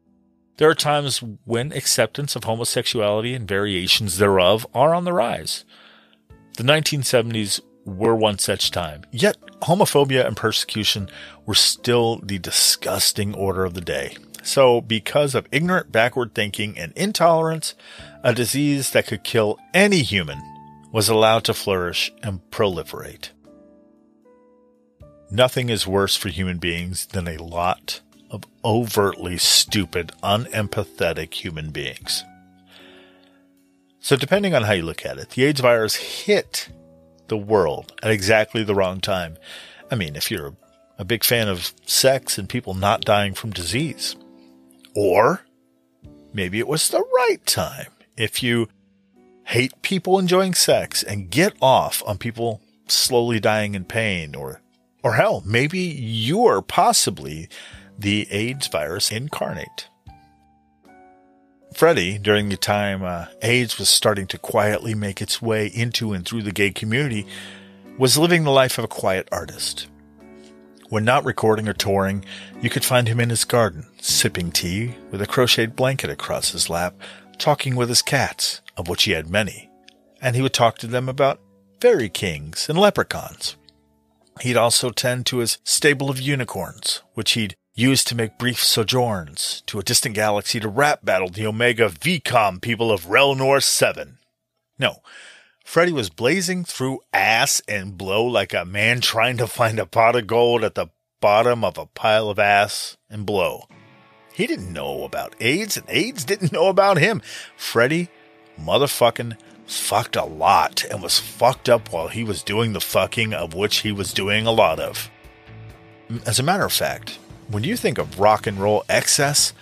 Speaker 1: there are times when acceptance of homosexuality and variations thereof are on the rise. The 1970s were one such time. Yet, homophobia and persecution were still the disgusting order of the day. So, because of ignorant backward thinking and intolerance, a disease that could kill any human was allowed to flourish and proliferate. Nothing is worse for human beings than a lot of overtly stupid, unempathetic human beings. So, depending on how you look at it, the AIDS virus hit the world at exactly the wrong time. I mean, if you're a big fan of sex and people not dying from disease, or maybe it was the right time. If you hate people enjoying sex and get off on people slowly dying in pain or or hell, maybe you're possibly the AIDS virus incarnate. Freddie, during the time uh, AIDS was starting to quietly make its way into and through the gay community, was living the life of a quiet artist. When not recording or touring, you could find him in his garden, sipping tea with a crocheted blanket across his lap, talking with his cats, of which he had many, and he would talk to them about fairy kings and leprechauns. He'd also tend to his stable of unicorns, which he'd use to make brief sojourns to a distant galaxy to rap battle the Omega VCOM people of Relnor 7. No, Freddie was blazing through ass and blow like a man trying to find a pot of gold at the bottom of a pile of ass and blow. He didn't know about AIDS, and AIDS didn't know about him. Freddie motherfucking fucked a lot and was fucked up while he was doing the fucking of which he was doing a lot of. As a matter of fact, when you think of rock and roll excess,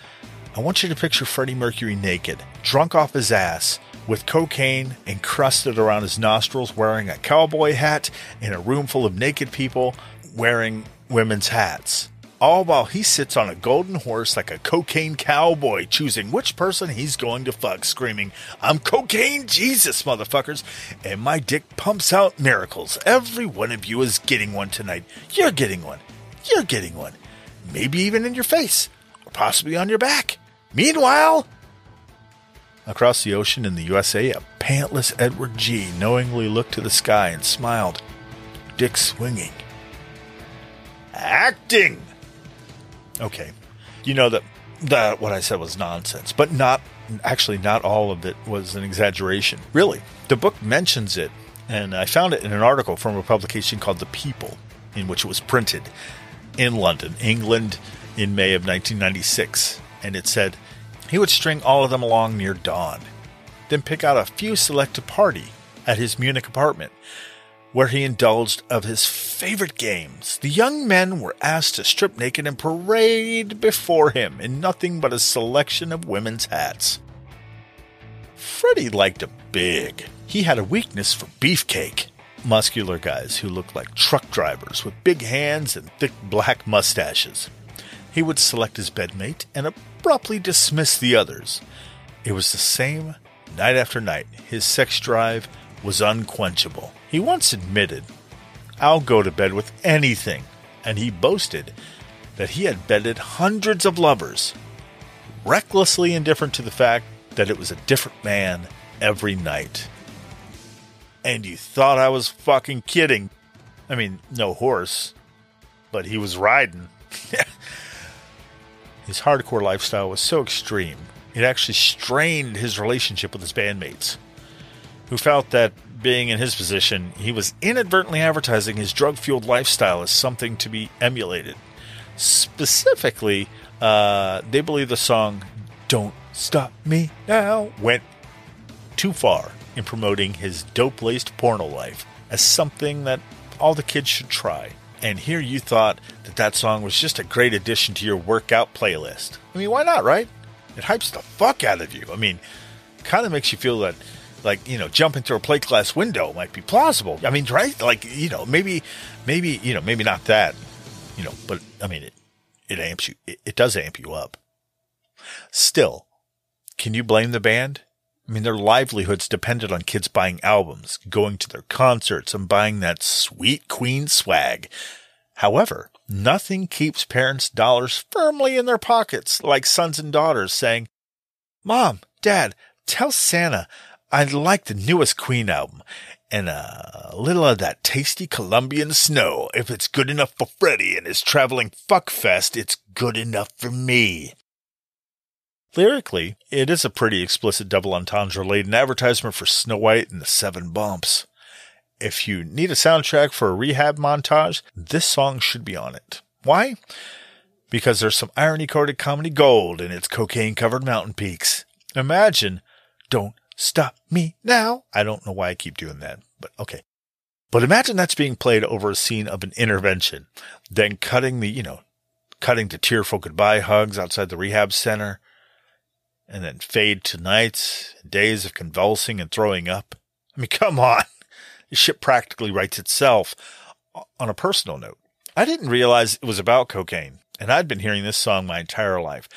Speaker 1: I want you to picture Freddie Mercury naked, drunk off his ass, with cocaine encrusted around his nostrils, wearing a cowboy hat in a room full of naked people wearing women's hats. All while he sits on a golden horse like a cocaine cowboy, choosing which person he's going to fuck, screaming, I'm cocaine Jesus, motherfuckers, and my dick pumps out miracles. Every one of you is getting one tonight. You're getting one. You're getting one. Maybe even in your face, or possibly on your back. Meanwhile, Across the ocean in the USA, a pantless Edward G knowingly looked to the sky and smiled, dick swinging. Acting! Okay, you know that that what I said was nonsense, but not actually, not all of it was an exaggeration. Really, the book mentions it, and I found it in an article from a publication called The People, in which it was printed in London, England, in May of 1996. And it said he would string all of them along near dawn, then pick out a few select to party at his Munich apartment, where he indulged of his favorite games. The young men were asked to strip naked and parade before him in nothing but a selection of women's hats. Freddie liked a big. He had a weakness for beefcake. Muscular guys who looked like truck drivers with big hands and thick black mustaches. He would select his bedmate and abruptly dismiss the others. It was the same night after night. His sex drive was unquenchable. He once admitted, I'll go to bed with anything, and he boasted that he had bedded hundreds of lovers, recklessly indifferent to the fact that it was a different man every night. And you thought I was fucking kidding. I mean, no horse, but he was riding. [laughs] his hardcore lifestyle was so extreme, it actually strained his relationship with his bandmates, who felt that being in his position, he was inadvertently advertising his drug fueled lifestyle as something to be emulated. Specifically, uh, they believe the song Don't Stop Me Now went too far in promoting his dope laced porno life as something that all the kids should try. And here you thought that that song was just a great addition to your workout playlist. I mean, why not, right? It hypes the fuck out of you. I mean, kind of makes you feel that, like, you know, jumping through a plate glass window might be plausible. I mean, right? Like, you know, maybe, maybe, you know, maybe not that, you know, but I mean, it, it amps you, it, it does amp you up. Still, can you blame the band? I mean, their livelihoods depended on kids buying albums, going to their concerts, and buying that sweet Queen swag. However, nothing keeps parents' dollars firmly in their pockets like sons and daughters saying, Mom, Dad, tell Santa I'd like the newest Queen album and a little of that tasty Colombian snow. If it's good enough for Freddie and his traveling fuck fest, it's good enough for me. Lyrically, it is a pretty explicit double entendre laden advertisement for Snow White and the Seven Bumps. If you need a soundtrack for a rehab montage, this song should be on it. Why? Because there's some irony coated comedy gold in its cocaine covered mountain peaks. Imagine, don't stop me now. I don't know why I keep doing that, but okay. But imagine that's being played over a scene of an intervention, then cutting the, you know, cutting to tearful goodbye hugs outside the rehab center and then fade to nights days of convulsing and throwing up. I mean, [laughs] come on. The ship practically writes itself. On a personal note, I didn't realize it was about cocaine, and I'd been hearing this song my entire life.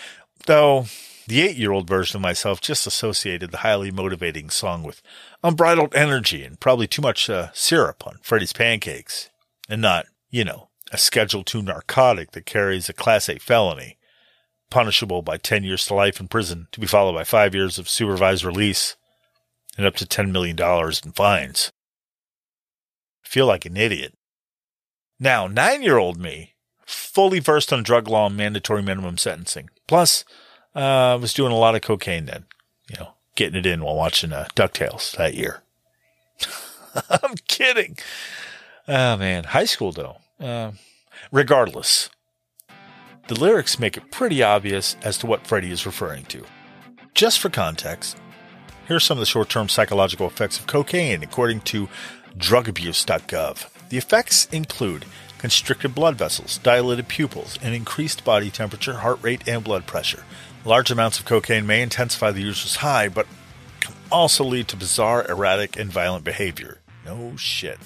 Speaker 1: Though the eight year old version of myself just associated the highly motivating song with unbridled energy and probably too much uh, syrup on Freddie's pancakes, and not, you know, a Schedule II narcotic that carries a Class A felony punishable by 10 years to life in prison, to be followed by five years of supervised release and up to $10 million in fines. I feel like an idiot. Now, nine year old me, fully versed on drug law and mandatory minimum sentencing. Plus, I uh, was doing a lot of cocaine then, you know, getting it in while watching uh, DuckTales that year. [laughs] I'm kidding. Oh, man. High school, though. Uh, regardless, the lyrics make it pretty obvious as to what Freddie is referring to. Just for context, here are some of the short term psychological effects of cocaine according to drugabuse.gov. The effects include constricted blood vessels, dilated pupils, and increased body temperature, heart rate, and blood pressure. Large amounts of cocaine may intensify the user's high, but can also lead to bizarre, erratic, and violent behavior. No shit.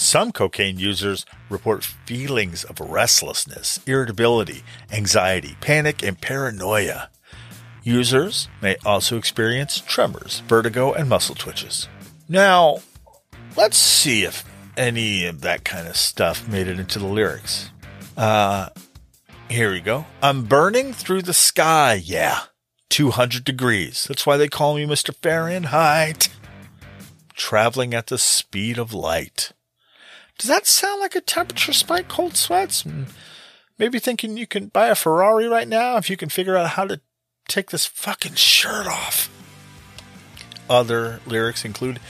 Speaker 1: Some cocaine users report feelings of restlessness, irritability, anxiety, panic, and paranoia. Users may also experience tremors, vertigo, and muscle twitches. Now, let's see if any of that kind of stuff made it into the lyrics. Uh, here we go. I'm burning through the sky, yeah. 200 degrees. That's why they call me Mr. Fahrenheit. Traveling at the speed of light. Does that sound like a temperature spike, cold sweats? Hmm. Maybe thinking you can buy a Ferrari right now if you can figure out how to take this fucking shirt off. Other lyrics include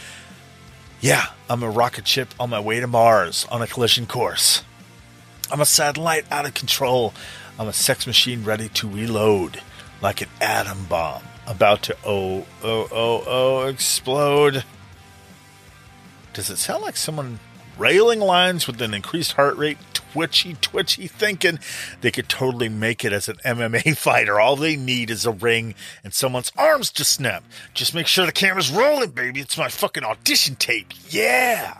Speaker 1: Yeah, I'm a rocket ship on my way to Mars on a collision course. I'm a satellite out of control. I'm a sex machine ready to reload like an atom bomb about to oh, oh, oh, oh, explode. Does it sound like someone railing lines with an increased heart rate, twitchy, twitchy, thinking they could totally make it as an MMA [laughs] fighter? All they need is a ring and someone's arms to snap. Just make sure the camera's rolling, baby. It's my fucking audition tape. Yeah.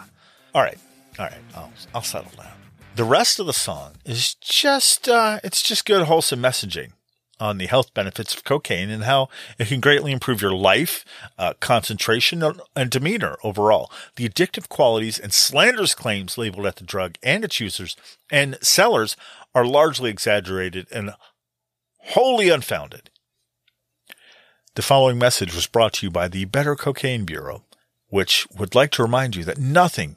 Speaker 1: All right. All right. I'll, I'll settle down. The rest of the song is just, uh, it's just good, wholesome messaging on the health benefits of cocaine and how it can greatly improve your life, uh, concentration, and demeanor overall. The addictive qualities and slanderous claims labeled at the drug and its users and sellers are largely exaggerated and wholly unfounded. The following message was brought to you by the Better Cocaine Bureau, which would like to remind you that nothing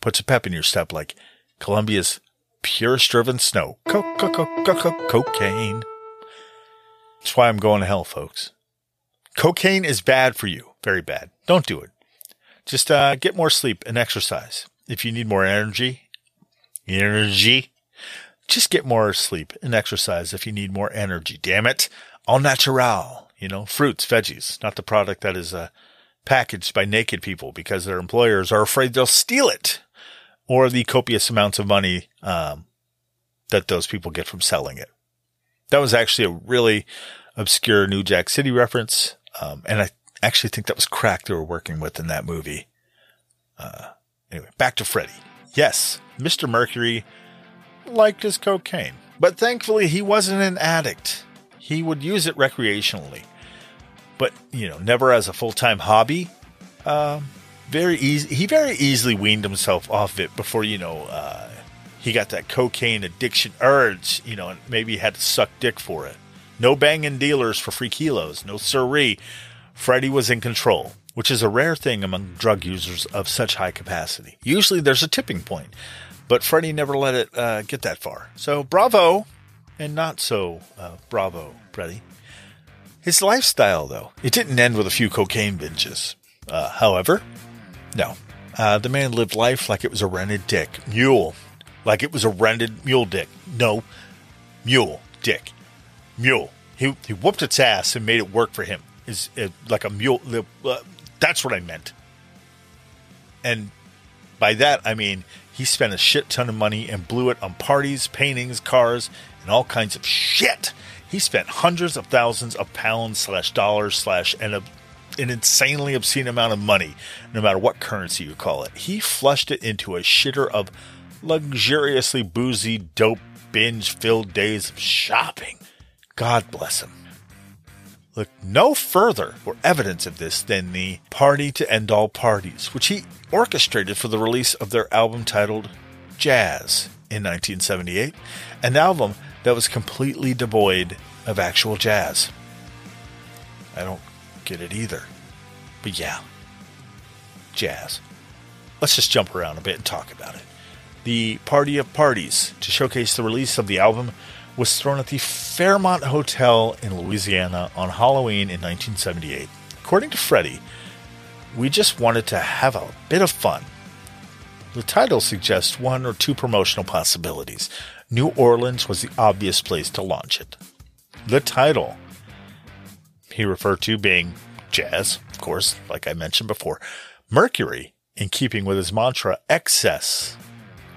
Speaker 1: puts a pep in your step like Colombia's purest driven snow. Co- co- co- cocaine. That's why I'm going to hell, folks. Cocaine is bad for you. Very bad. Don't do it. Just uh, get more sleep and exercise. If you need more energy, energy, just get more sleep and exercise if you need more energy. Damn it. All natural, you know, fruits, veggies, not the product that is uh, packaged by naked people because their employers are afraid they'll steal it or the copious amounts of money um, that those people get from selling it. That was actually a really obscure New Jack City reference. Um, and I actually think that was crack they were working with in that movie. Uh, anyway, back to Freddie. Yes, Mr. Mercury liked his cocaine, but thankfully he wasn't an addict. He would use it recreationally, but you know, never as a full time hobby. Um, very easy. He very easily weaned himself off it before you know uh, he got that cocaine addiction urge, you know, and maybe he had to suck dick for it. No banging dealers for free kilos. No siree. Freddie was in control, which is a rare thing among drug users of such high capacity. Usually there's a tipping point, but Freddie never let it uh, get that far. So bravo, and not so uh, bravo, Freddie. His lifestyle, though, it didn't end with a few cocaine binges. Uh, however, no. Uh, the man lived life like it was a rented dick. Mule like it was a rented mule dick. No, mule dick, mule. He he whooped its ass and made it work for him. Is uh, like a mule. Uh, that's what I meant. And by that I mean he spent a shit ton of money and blew it on parties, paintings, cars, and all kinds of shit. He spent hundreds of thousands of pounds slash dollars slash and a, an insanely obscene amount of money, no matter what currency you call it. He flushed it into a shitter of luxuriously boozy, dope, binge filled days of shopping. God bless him. Look no further for evidence of this than the Party to End All Parties, which he orchestrated for the release of their album titled Jazz in 1978, an album that was completely devoid of actual jazz. I don't get it either. But yeah, jazz. Let's just jump around a bit and talk about it. The Party of Parties, to showcase the release of the album, was thrown at the Fairmont Hotel in Louisiana on Halloween in 1978. According to Freddie, we just wanted to have a bit of fun. The title suggests one or two promotional possibilities. New Orleans was the obvious place to launch it. The title he referred to being jazz, of course, like I mentioned before. Mercury, in keeping with his mantra, excess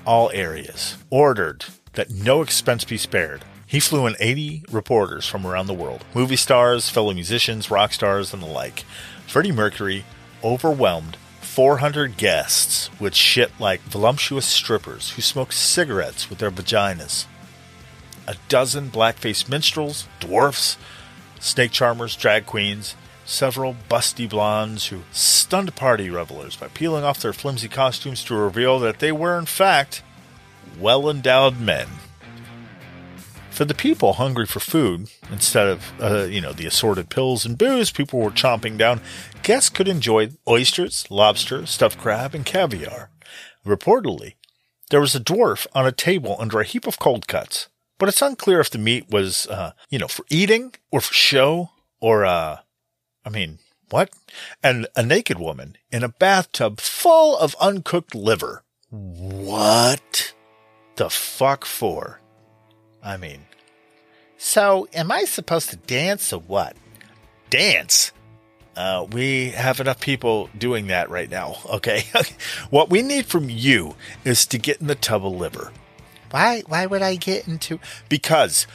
Speaker 1: all areas, ordered that no expense be spared. He flew in 80 reporters from around the world movie stars, fellow musicians, rock stars, and the like. Freddie Mercury overwhelmed 400 guests with shit like voluptuous strippers who smoked cigarettes with their vaginas, a dozen blackface minstrels, dwarfs, snake charmers, drag queens, several busty blondes who stunned party revelers by peeling off their flimsy costumes to reveal that they were, in fact, well endowed men. For the people hungry for food, instead of, uh, you know, the assorted pills and booze people were chomping down, guests could enjoy oysters, lobster, stuffed crab, and caviar. Reportedly, there was a dwarf on a table under a heap of cold cuts. But it's unclear if the meat was, uh, you know, for eating or for show or, uh, I mean, what? And a naked woman in a bathtub full of uncooked liver. What the fuck for? I mean, so am I supposed to dance or what? Dance? Uh, we have enough people doing that right now, [laughs] okay? [laughs] what we need from you is to get in the tub of liver. Why? Why would I get into? Because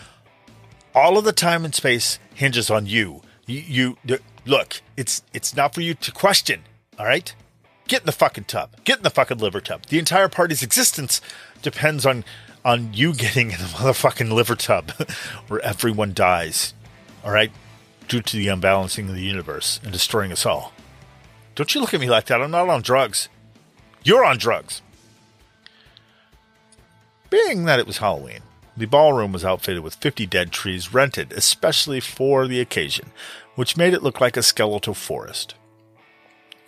Speaker 1: all of the time and space hinges on you. You, you look. It's it's not for you to question. All right, get in the fucking tub. Get in the fucking liver tub. The entire party's existence depends on on you [laughs] getting in the motherfucking liver tub, [laughs] where everyone dies. All right, due to the unbalancing of the universe and destroying us all. Don't you look at me like that. I'm not on drugs. You're on drugs. Being that it was Halloween, the ballroom was outfitted with 50 dead trees rented especially for the occasion, which made it look like a skeletal forest.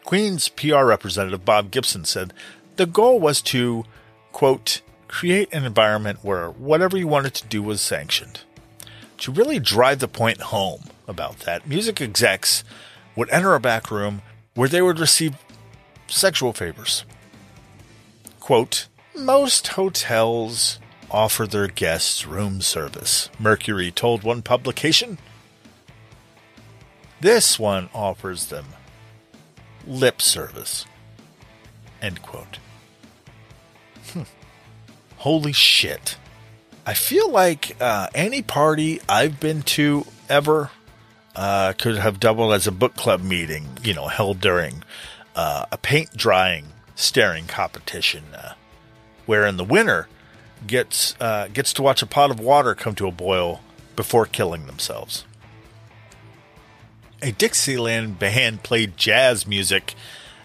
Speaker 1: Queen's PR representative Bob Gibson said the goal was to, quote, create an environment where whatever you wanted to do was sanctioned. To really drive the point home about that, music execs would enter a back room where they would receive sexual favors. Quote, most hotels offer their guests room service, Mercury told one publication. This one offers them lip service. End quote. Hmm. Holy shit. I feel like uh, any party I've been to ever uh, could have doubled as a book club meeting, you know, held during uh, a paint drying staring competition, uh, wherein the winner gets uh, gets to watch a pot of water come to a boil before killing themselves. A Dixieland band played jazz music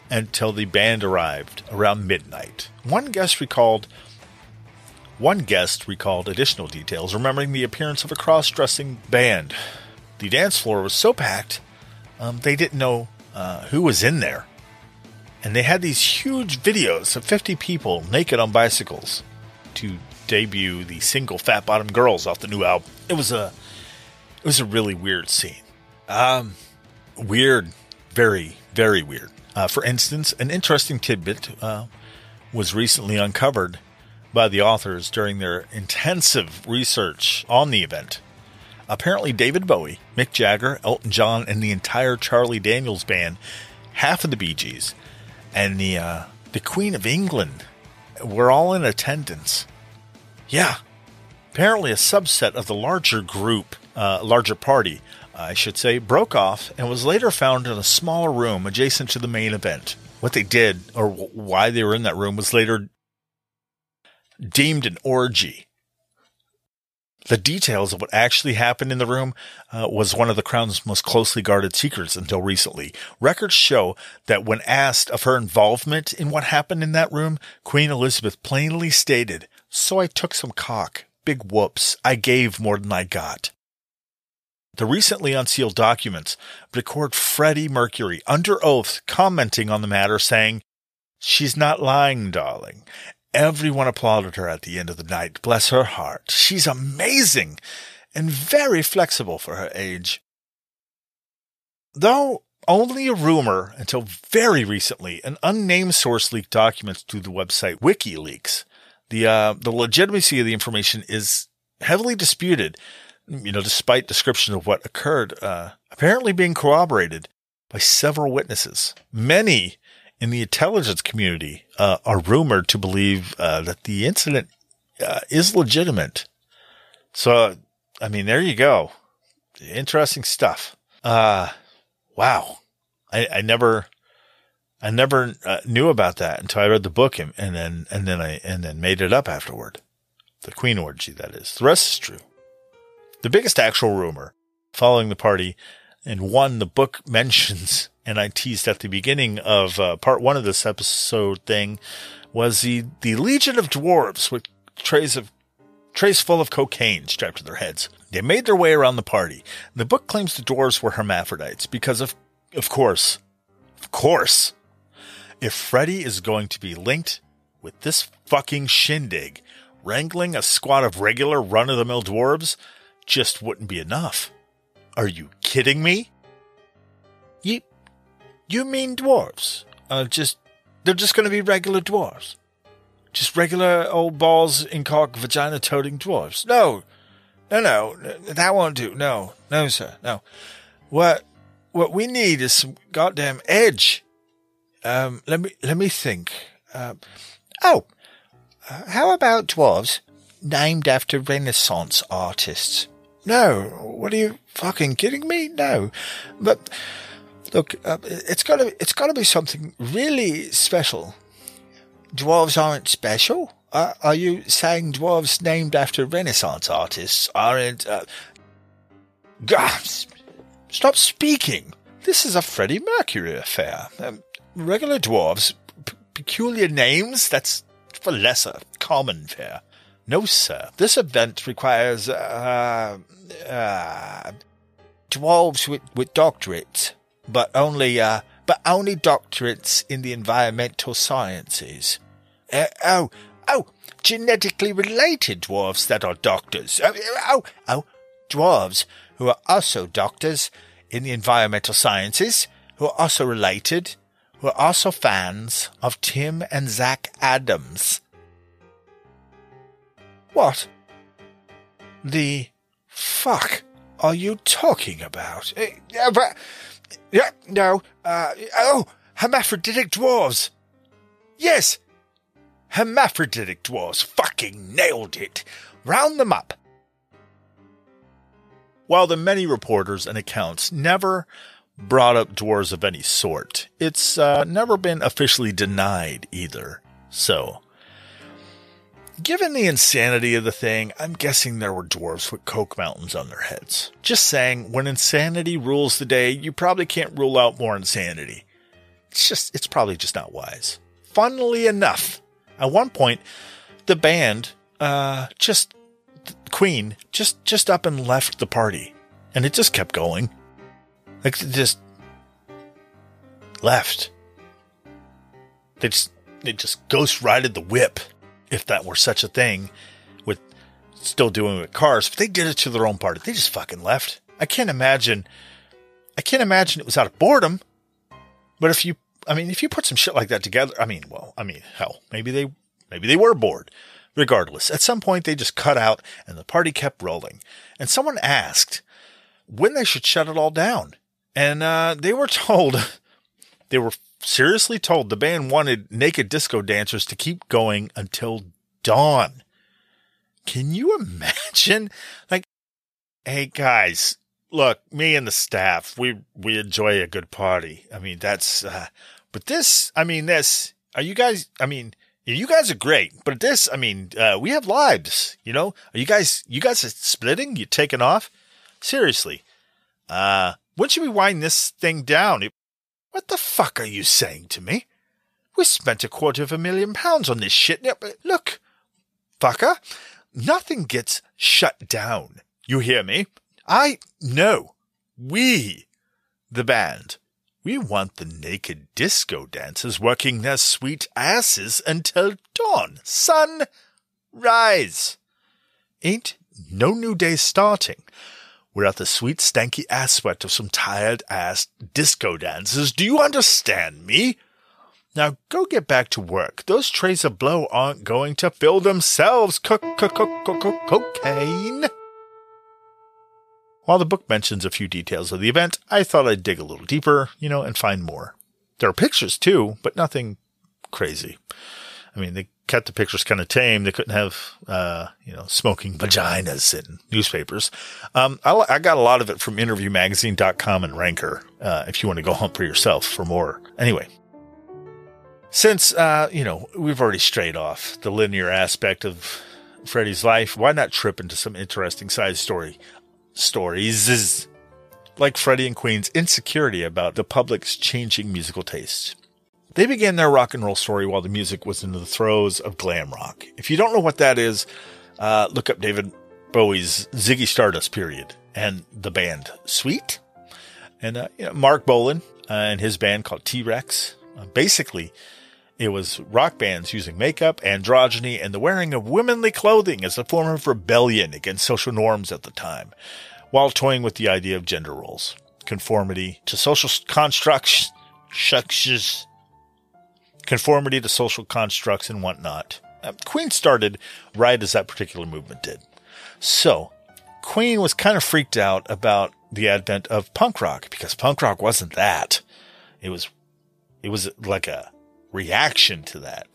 Speaker 1: until the band arrived around midnight. One guest recalled one guest recalled additional details, remembering the appearance of a cross-dressing band. The dance floor was so packed, um, they didn't know uh, who was in there. And they had these huge videos of 50 people naked on bicycles to debut the single "Fat Bottom Girls" off the new album. It was a it was a really weird scene. Um, weird, very very weird. Uh, for instance, an interesting tidbit uh, was recently uncovered by the authors during their intensive research on the event. Apparently, David Bowie, Mick Jagger, Elton John, and the entire Charlie Daniels band, half of the Bee Gees, and the uh, the Queen of England were all in attendance. Yeah, apparently a subset of the larger group, uh, larger party, I should say, broke off and was later found in a smaller room adjacent to the main event. What they did, or why they were in that room, was later deemed an orgy. The details of what actually happened in the room uh, was one of the Crown's most closely guarded secrets until recently. Records show that when asked of her involvement in what happened in that room, Queen Elizabeth plainly stated, So I took some cock. Big whoops. I gave more than I got. The recently unsealed documents record Freddie Mercury under oath commenting on the matter, saying, She's not lying, darling. Everyone applauded her at the end of the night. Bless her heart. She's amazing and very flexible for her age. Though only a rumor until very recently, an unnamed source leaked documents to the website WikiLeaks. The uh, the legitimacy of the information is heavily disputed. You know, despite description of what occurred, uh, apparently being corroborated by several witnesses. Many in the intelligence community uh, are rumored to believe uh, that the incident uh, is legitimate. So, I mean, there you go. Interesting stuff. Uh, wow. I, I never, I never uh, knew about that until I read the book and, and then, and then I, and then made it up afterward. The Queen orgy, that is. The rest is true. The biggest actual rumor following the party and one the book [laughs] mentions and I teased at the beginning of uh, part one of this episode thing was the, the Legion of Dwarves with trays of trays full of cocaine strapped to their heads. They made their way around the party. The book claims the dwarves were hermaphrodites because of of course, of course, if Freddie is going to be linked with this fucking shindig, wrangling a squad of regular run of the mill dwarves just wouldn't be enough. Are you kidding me? You, you mean dwarves? Uh, just, they're just going to be regular dwarves. Just regular old balls in cock vagina toting dwarves. No, no, no, that won't do. No, no, sir, no. What, what we need is some goddamn edge. Um, let me, let me think. Uh, oh, uh, how about dwarves named after Renaissance artists? No, what are you fucking kidding me? No, but look, uh, it's gotta, it's gotta be something really special. Dwarves aren't special. Uh, are you saying dwarves named after Renaissance artists aren't? Uh... Stop speaking. This is a Freddie Mercury affair. Um, regular dwarves, p- peculiar names. That's for lesser, common fare. No, sir. This event requires uh, uh, dwarves with, with doctorates, but only uh, but only doctorates in the environmental sciences. Uh, oh, oh, genetically related dwarves that are doctors. Oh, oh, oh, dwarves who are also doctors in the environmental sciences, who are also related who are also fans of Tim and Zach Adams. What? The fuck are you talking about? Uh, but, yeah, no, uh, oh, hermaphroditic dwarves. Yes, hermaphroditic dwarves. Fucking nailed it. Round them up. While the many reporters and accounts never brought up dwarves of any sort. It's uh, never been officially denied either. So, given the insanity of the thing, I'm guessing there were dwarves with coke mountains on their heads. Just saying, when insanity rules the day, you probably can't rule out more insanity. It's just, it's probably just not wise. Funnily enough, at one point, the band, uh, just, Queen, just, just up and left the party. And it just kept going. Like just left. They just they just ghost rided the whip, if that were such a thing, with still doing it with cars. But they did it to their own party. They just fucking left. I can't imagine. I can't imagine it was out of boredom. But if you, I mean, if you put some shit like that together, I mean, well, I mean, hell, maybe they, maybe they were bored. Regardless, at some point they just cut out and the party kept rolling. And someone asked when they should shut it all down. And uh, they were [laughs] told, they were seriously told the band wanted naked disco dancers to keep going until dawn. Can you imagine? Like, hey guys, look, me and the staff, we we enjoy a good party. I mean, that's. Uh, but this, I mean, this. Are you guys? I mean, you guys are great, but this, I mean, uh, we have lives. You know, are you guys? You guys are splitting? You're taking off? Seriously, uh, when should we wind this thing down? It, what the fuck are you saying to me? We spent a quarter of a million pounds on this shit. Look, fucker, nothing gets shut down. You hear me? I know. We, the band, we want the naked disco dancers working their sweet asses until dawn. Sun, rise. Ain't no new day starting without the sweet stanky ass sweat of some tired ass disco dancers. Do you understand me? Now go get back to work. Those trays of blow aren't going to fill themselves. Cocaine. While the book mentions a few details of the event, I thought I'd dig a little deeper, you know, and find more. There are pictures too, but nothing crazy. I mean, they cut the pictures kind of tame. They couldn't have, uh, you know, smoking vaginas in newspapers. Um, I, I, got a lot of it from interviewmagazine.com and Ranker, uh, if you want to go hunt for yourself for more. Anyway, since, uh, you know, we've already strayed off the linear aspect of Freddie's life, why not trip into some interesting side story stories like Freddie and Queen's insecurity about the public's changing musical tastes? They began their rock and roll story while the music was in the throes of glam rock. If you don't know what that is, uh, look up David Bowie's Ziggy Stardust period and the band Sweet. And uh, you know, Marc Bolan uh, and his band called T Rex. Uh, basically, It was rock bands using makeup, androgyny, and the wearing of womanly clothing as a form of rebellion against social norms at the time, while toying with the idea of gender roles, conformity to social constructs, conformity to social constructs and whatnot. Uh, Queen started right as that particular movement did. So, Queen was kind of freaked out about the advent of punk rock because punk rock wasn't that. It was, it was like a reaction to that.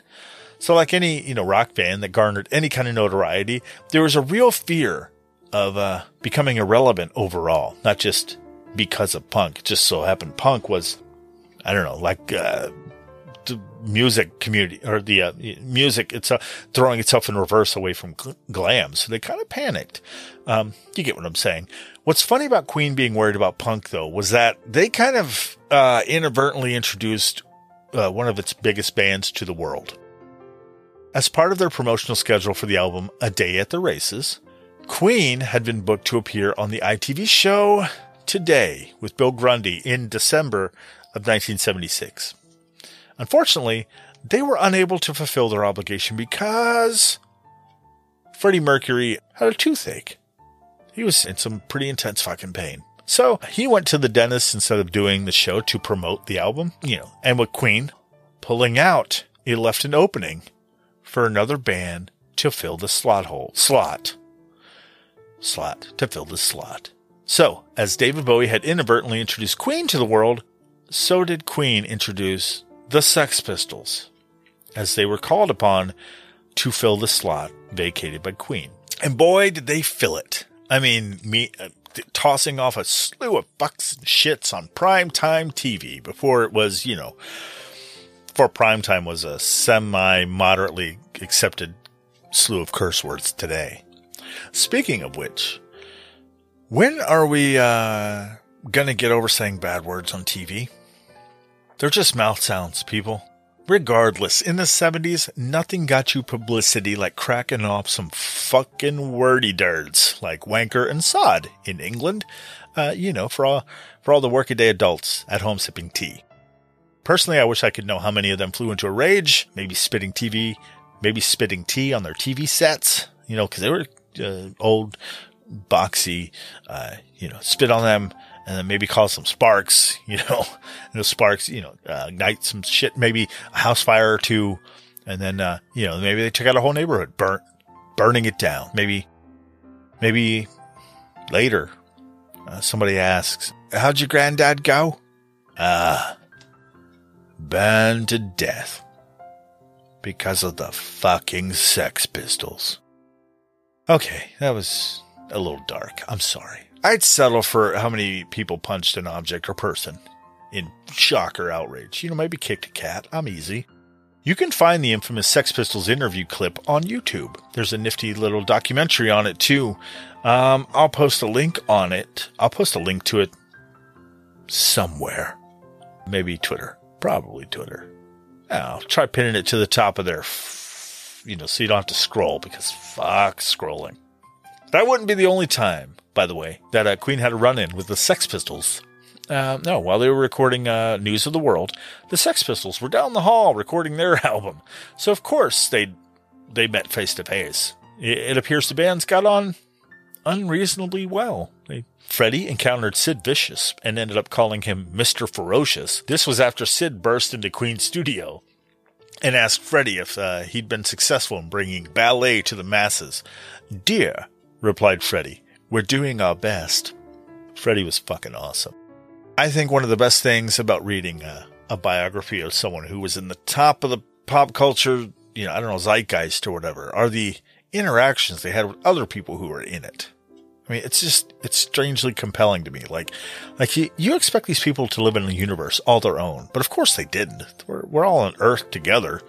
Speaker 1: So like any, you know, rock band that garnered any kind of notoriety, there was a real fear of, uh, becoming irrelevant overall, not just because of punk. It just so happened punk was, I don't know, like, uh, music community or the uh, music it's throwing itself in reverse away from glam. So they kind of panicked. Um, you get what I'm saying. What's funny about Queen being worried about punk though was that they kind of uh, inadvertently introduced uh, one of its biggest bands to the world. As part of their promotional schedule for the album A Day at the Races, Queen had been booked to appear on the ITV show Today with Bill Grundy in December of 1976. Unfortunately, they were unable to fulfill their obligation because Freddie Mercury had a toothache. He was in some pretty intense fucking pain. So he went to the dentist instead of doing the show to promote the album, you know, and with Queen pulling out, it left an opening for another band to fill the slot hole. Slot. Slot. To fill the slot. So, as David Bowie had inadvertently introduced Queen to the world, so did Queen introduce the Sex Pistols, as they were called upon to fill the slot vacated by Queen. And boy, did they fill it. I mean, me uh, tossing off a slew of fucks and shits on primetime TV before it was, you know, before primetime was a semi moderately accepted slew of curse words today. Speaking of which, when are we uh, gonna get over saying bad words on TV? They're just mouth sounds, people. Regardless, in the 70s, nothing got you publicity like cracking off some fucking wordy dirds like wanker and sod in England, uh, you know, for all, for all the workaday adults at home sipping tea. Personally, I wish I could know how many of them flew into a rage, maybe spitting TV, maybe spitting tea on their TV sets, you know, cause they were uh, old, boxy, uh, you know, spit on them and then maybe cause some sparks, [laughs] you know, those sparks, you know, uh, ignite some shit, maybe a house fire or two. And then, uh, you know, maybe they took out a whole neighborhood, burnt, burning it down. Maybe, maybe later, uh, somebody asks, how'd your granddad go? Ah, burned to death because of the fucking Sex Pistols. Okay, that was a little dark. I'm sorry. I'd settle for how many people punched an object or person in shock or outrage. You know, maybe kicked a cat. I'm easy. You can find the infamous Sex Pistols interview clip on YouTube. There's a nifty little documentary on it too. Um, I'll post a link on it. I'll post a link to it somewhere. Maybe Twitter. Probably Twitter. I'll try pinning it to the top of there, you know, so you don't have to scroll because fuck scrolling. That wouldn't be the only time, by the way, that uh, Queen had a run in with the Sex Pistols. Uh, no, while they were recording uh, News of the World, the Sex Pistols were down the hall recording their [laughs] album. So of course they they met face to face. It appears the bands got on unreasonably well. They, Freddie encountered Sid Vicious and ended up calling him Mr. Ferocious. This was after Sid burst into Queen's studio and asked Freddie if uh, he'd been successful in bringing ballet to the masses. Dear, replied Freddie, we're doing our best. Freddie was fucking awesome. I think one of the best things about reading a, a biography of someone who was in the top of the pop culture, you know, I don't know, zeitgeist or whatever, are the interactions they had with other people who were in it. I mean, it's just, it's strangely compelling to me. Like, like you, you expect these people to live in a universe all their own, but of course they didn't. We're, we're all on Earth together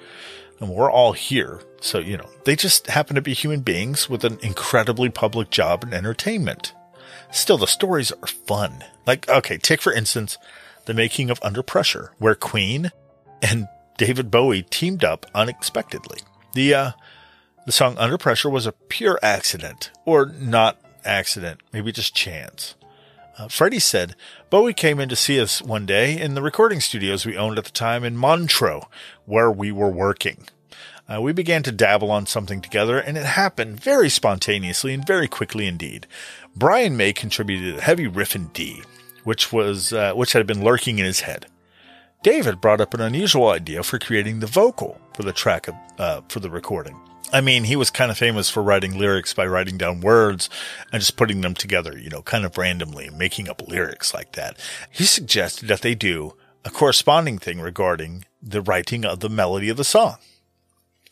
Speaker 1: and we're all here. So, you know, they just happen to be human beings with an incredibly public job in entertainment. Still, the stories are fun. Like, okay, take for instance, the making of Under Pressure, where Queen and David Bowie teamed up unexpectedly. The, uh, the song Under Pressure was a pure accident, or not accident, maybe just chance. Uh, Freddie said, Bowie came in to see us one day in the recording studios we owned at the time in Montreux, where we were working. Uh, we began to dabble on something together, and it happened very spontaneously and very quickly indeed. Brian May contributed a heavy riff in D, which was uh, which had been lurking in his head. David brought up an unusual idea for creating the vocal for the track of, uh, for the recording. I mean, he was kind of famous for writing lyrics by writing down words and just putting them together, you know, kind of randomly, making up lyrics like that. He suggested that they do a corresponding thing regarding the writing of the melody of the song.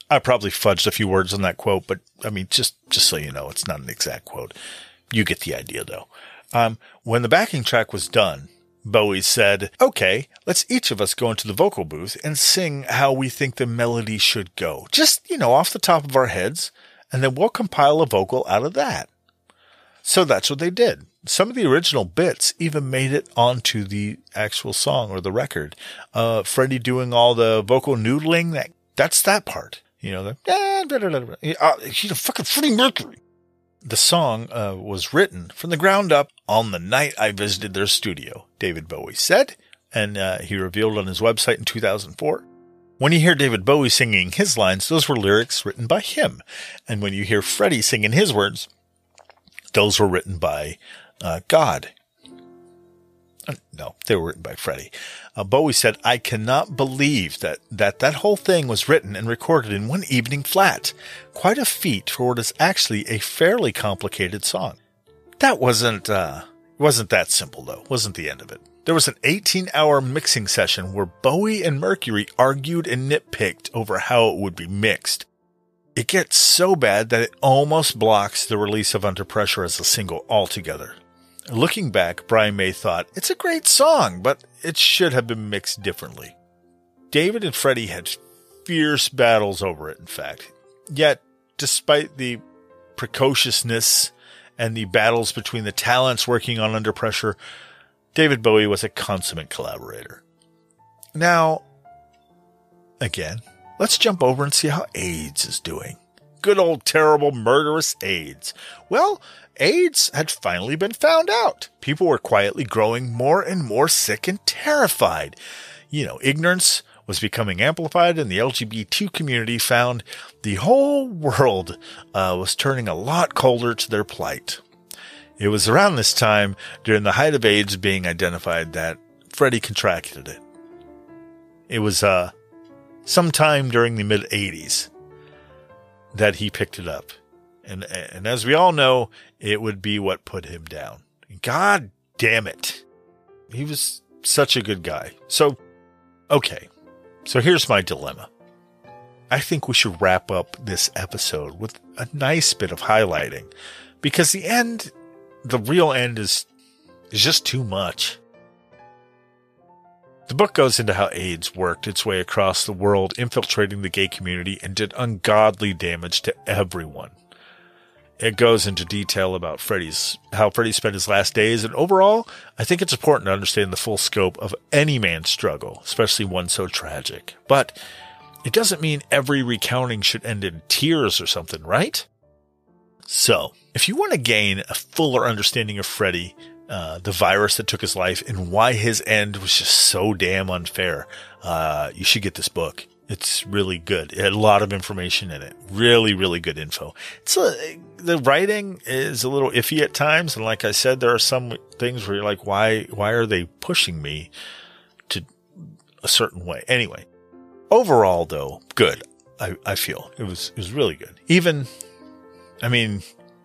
Speaker 1: I probably fudged a few words on that quote, but I mean, just, just so you know, it's not an exact quote. You get the idea though. Um, when the backing track was done, Bowie said, okay, let's each of us go into the vocal booth and sing how we think the melody should go. Just, you know, off the top of our heads. And then we'll compile a vocal out of that. So that's what they did. Some of the original bits even made it onto the actual song or the record. Uh, Freddie doing all the vocal noodling, that, that's that part. You know, the, uh, he's a fucking Freddie Mercury. The song uh, was written from the ground up on the night I visited their studio, David Bowie said, and uh, he revealed on his website in 2004. When you hear David Bowie singing his lines, those were lyrics written by him. And when you hear Freddie singing his words, those were written by uh, God. Uh, no, they were written by Freddie. Uh, Bowie said, I cannot believe that, that that whole thing was written and recorded in one evening flat. Quite a feat for what is actually a fairly complicated song. That wasn't, uh, wasn't that simple though. Wasn't the end of it. There was an 18 hour mixing session where Bowie and Mercury argued and nitpicked over how it would be mixed. It gets so bad that it almost blocks the release of Under Pressure as a single altogether. Looking back, Brian May thought, it's a great song, but it should have been mixed differently. David and Freddie had fierce battles over it, in fact. Yet, despite the precociousness and the battles between the talents working on Under Pressure, David Bowie was a consummate collaborator. Now, again, let's jump over and see how AIDS is doing. Good old terrible murderous AIDS. Well, AIDS had finally been found out. People were quietly growing more and more sick and terrified. You know, ignorance was becoming amplified, and the LGBT community found the whole world uh, was turning a lot colder to their plight. It was around this time, during the height of AIDS being identified, that Freddie contracted it. It was uh, sometime during the mid 80s that he picked it up. And, and as we all know, it would be what put him down. God damn it. He was such a good guy. So, okay. So here's my dilemma. I think we should wrap up this episode with a nice bit of highlighting because the end, the real end is, is just too much. The book goes into how AIDS worked its way across the world, infiltrating the gay community and did ungodly damage to everyone. It goes into detail about Freddie's, how Freddie spent his last days. And overall, I think it's important to understand the full scope of any man's struggle, especially one so tragic. But it doesn't mean every recounting should end in tears or something, right? So, if you want to gain a fuller understanding of Freddie, uh, the virus that took his life, and why his end was just so damn unfair, uh, you should get this book. It's really good. It had a lot of information in it. Really, really good info. It's a, the writing is a little iffy at times, and like I said, there are some things where you're like, why, why are they pushing me to a certain way? Anyway, overall though, good. I, I feel it was it was really good. Even, I mean,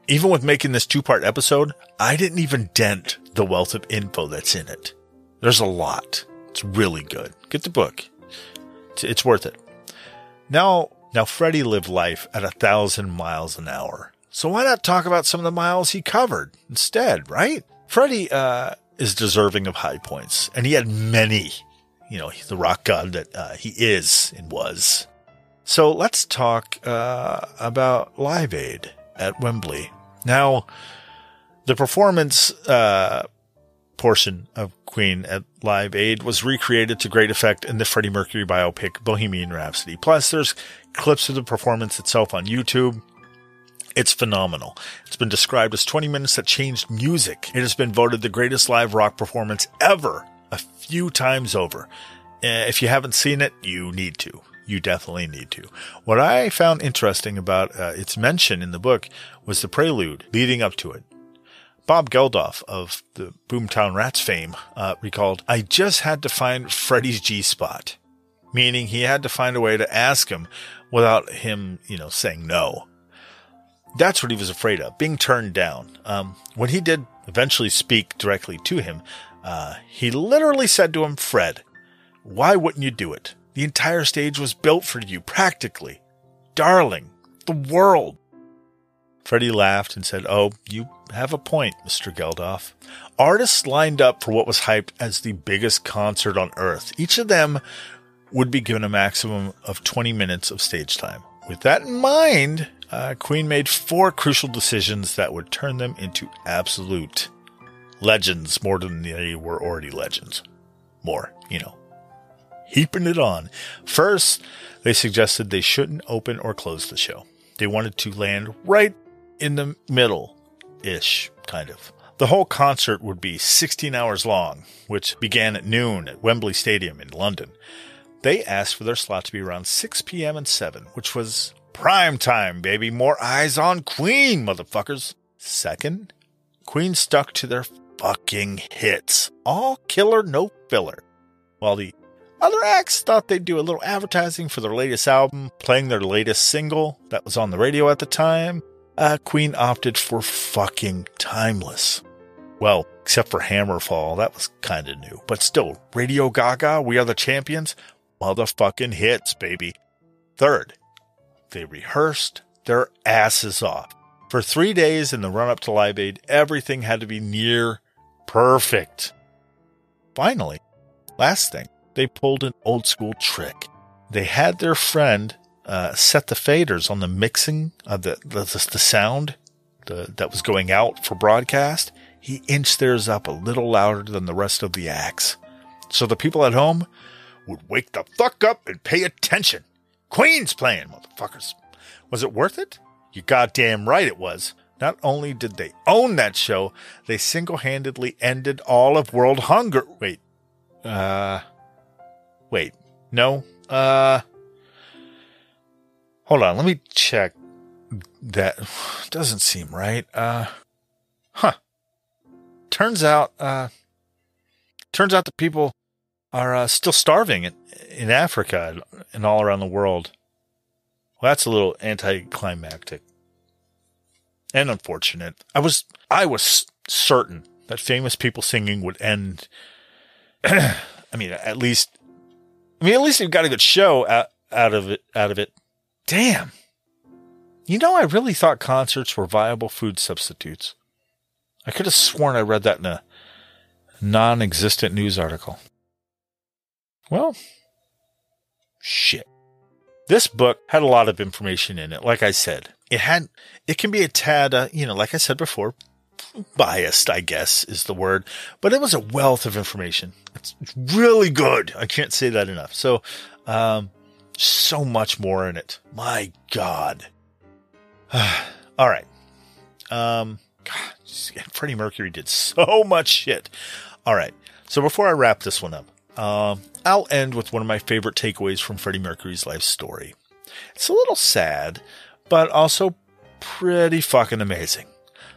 Speaker 1: even with making this two part episode, I didn't even dent the wealth of info that's in it. There's a lot. It's really good. Get the book. It's, it's worth it. Now, now Freddie lived life at a thousand miles an hour. So why not talk about some of the miles he covered instead, right? Freddie, uh, is deserving of high points and he had many, you know, the rock god that uh, he is and was. So let's talk, uh, about Live Aid at Wembley. Now, the performance, uh, portion of Queen at Live Aid was recreated to great effect in the Freddie Mercury biopic Bohemian Rhapsody. Plus, there's clips of the performance itself on YouTube. It's phenomenal. It's been described as 20 minutes that changed music. It has been voted the greatest live rock performance ever a few times over. Uh, If you haven't seen it, you need to. You definitely need to. What I found interesting about uh, its mention in the book was the prelude leading up to it. Bob Geldof of the Boomtown Rats fame uh, recalled, I just had to find Freddie's G spot, meaning he had to find a way to ask him without him, you know, saying no. That's what he was afraid of, being turned down. Um, when he did eventually speak directly to him, uh, he literally said to him, Fred, why wouldn't you do it? The entire stage was built for you, practically. Darling, the world. Freddie laughed and said, Oh, you have a point, Mr. Geldof. Artists lined up for what was hyped as the biggest concert on earth. Each of them would be given a maximum of 20 minutes of stage time. With that in mind, uh, Queen made four crucial decisions that would turn them into absolute legends more than they were already legends. More, you know, heaping it on. First, they suggested they shouldn't open or close the show. They wanted to land right in the middle ish, kind of. The whole concert would be 16 hours long, which began at noon at Wembley Stadium in London. They asked for their slot to be around 6 p.m. and 7, which was prime time, baby. More eyes on Queen, motherfuckers. Second, Queen stuck to their fucking hits. All killer, no filler. While the other acts thought they'd do a little advertising for their latest album, playing their latest single that was on the radio at the time. Uh, Queen opted for fucking timeless. Well, except for Hammerfall, that was kind of new. But still, Radio Ga Ga, We Are the Champions, motherfucking hits, baby. Third, they rehearsed their asses off. For three days in the run up to Live Aid, everything had to be near perfect. Finally, last thing, they pulled an old school trick. They had their friend uh, set the faders on the mixing of the the, the sound the, that was going out for broadcast. He inched theirs up a little louder than the rest of the acts, so the people at home would wake the fuck up and pay attention. Queen's playing, motherfuckers. Was it worth it? You goddamn right it was. Not only did they own that show, they single handedly ended all of world hunger. Wait. Uh. Wait. No. Uh. Hold on. Let me check. That [sighs] doesn't seem right. Uh. Huh. Turns out, uh. Turns out the people are uh, still starving in, in Africa and all around the world. Well, that's a little anticlimactic and unfortunate. I was I was certain that famous people singing would end. [clears throat] I mean, at least, I mean, at least you got a good show out, out of it. Out of it. Damn. You know, I really thought concerts were viable food substitutes. I could have sworn I read that in a non-existent news article. Well, shit. This book had a lot of information in it. Like I said, it had, it can be a tad, uh, you know, like I said before, biased, I guess is the word, but it was a wealth of information. It's, really good. I can't say that enough. So, um, so much more in it. My God. [sighs] All right. Um, God, Freddie Mercury did so [laughs] much shit. All right. So before I wrap this one up, um, I'll end with one of my favorite takeaways from Freddie Mercury's life story. It's a little sad, but also pretty fucking amazing.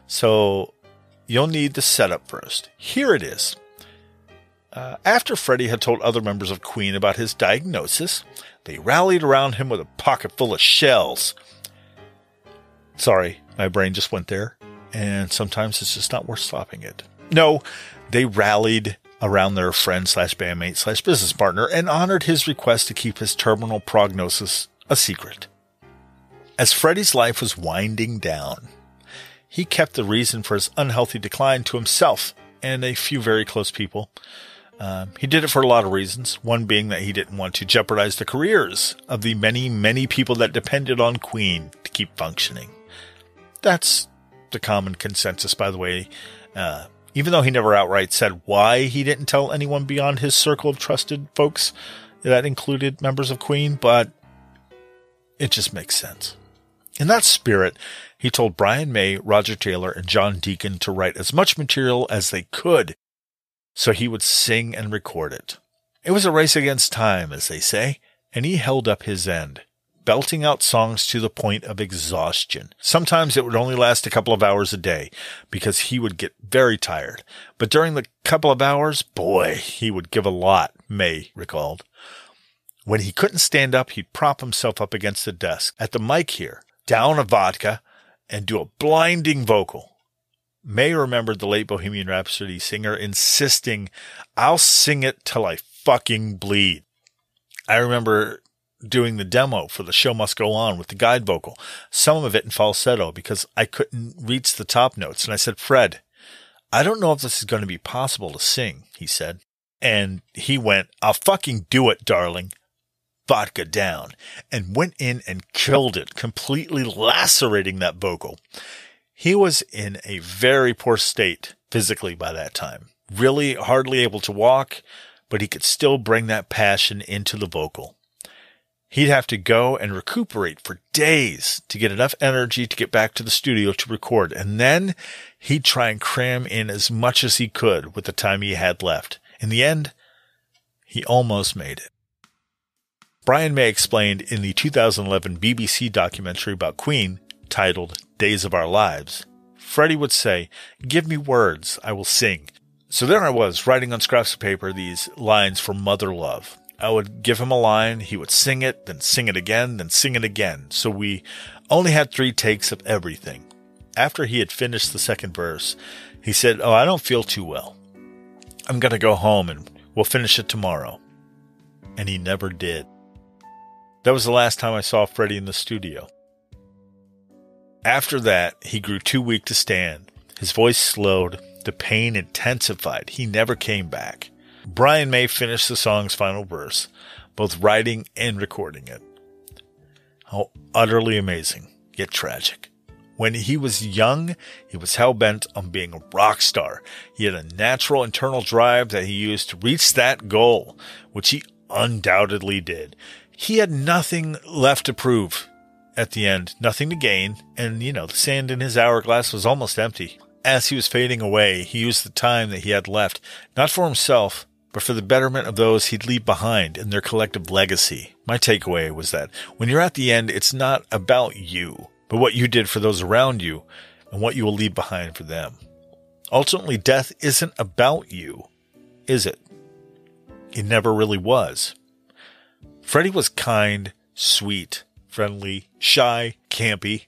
Speaker 1: So you'll need the setup first. Here it is. Uh, after Freddie had told other members of Queen about his diagnosis, they rallied around him with a pocket full of shells. Sorry, my brain just went there, and sometimes it's just not worth stopping it. No, they rallied around their friend slash bandmate slash business partner and honored his request to keep his terminal prognosis a secret. As Freddie's life was winding down, he kept the reason for his unhealthy decline to himself and a few very close people. Um, he did it for a lot of reasons, one being that he didn't want to jeopardize the careers of the many, many people that depended on Queen to keep functioning. That's the common consensus, by the way. Uh, even though he never outright said why he didn't tell anyone beyond his circle of trusted folks that included members of Queen, but it just makes sense. In that spirit, He told Brian May, Roger Taylor, and John Deacon to write as much material as they could so he would sing and record it. It was a race against time, as they say, and he held up his end, belting out songs to the point of exhaustion. Sometimes it would only last a couple of hours a day because he would get very tired. But during the couple of hours, boy, he would give a lot, May recalled. When he couldn't stand up, he'd prop himself up against the desk at the mic here, down a vodka, and do a blinding vocal. May remembered the late Bohemian Rhapsody singer insisting, I'll sing it till I fucking bleed. I remember doing the demo for the show must go on with the guide vocal, some of it in falsetto because I couldn't reach the top notes. And I said, Fred, I don't know if this is going to be possible to sing, he said. And he went, I'll fucking do it, darling. Vodka down and went in and killed it, completely lacerating that vocal. He was in a very poor state physically by that time, really hardly able to walk, but he could still bring that passion into the vocal. He'd have to go and recuperate for days to get enough energy to get back to the studio to record. And then he'd try and cram in as much as he could with the time he had left. In the end, he almost made it. Brian May explained in the 2011 BBC documentary about Queen titled Days of Our Lives, Freddie would say, Give me words, I will sing. So there I was, writing on scraps of paper these lines for Mother Love. I would give him a line, he would sing it, then sing it again, then sing it again. So we only had three takes of everything. After he had finished the second verse, he said, Oh, I don't feel too well. I'm going to go home and we'll finish it tomorrow. And he never did. That was the last time I saw Freddie in the studio. After that, he grew too weak to stand. His voice slowed. The pain intensified. He never came back. Brian May finished the song's final verse, both writing and recording it. How utterly amazing, yet tragic. When he was young, he was hell bent on being a rock star. He had a natural internal drive that he used to reach that goal, which he undoubtedly did. He had nothing left to prove at the end, nothing to gain, and you know, the sand in his hourglass was almost empty. As he was fading away, he used the time that he had left, not for himself, but for the betterment of those he'd leave behind and their collective legacy. My takeaway was that when you're at the end, it's not about you, but what you did for those around you and what you will leave behind for them. Ultimately, death isn't about you, is it? It never really was. Freddie was kind, sweet, friendly, shy, campy,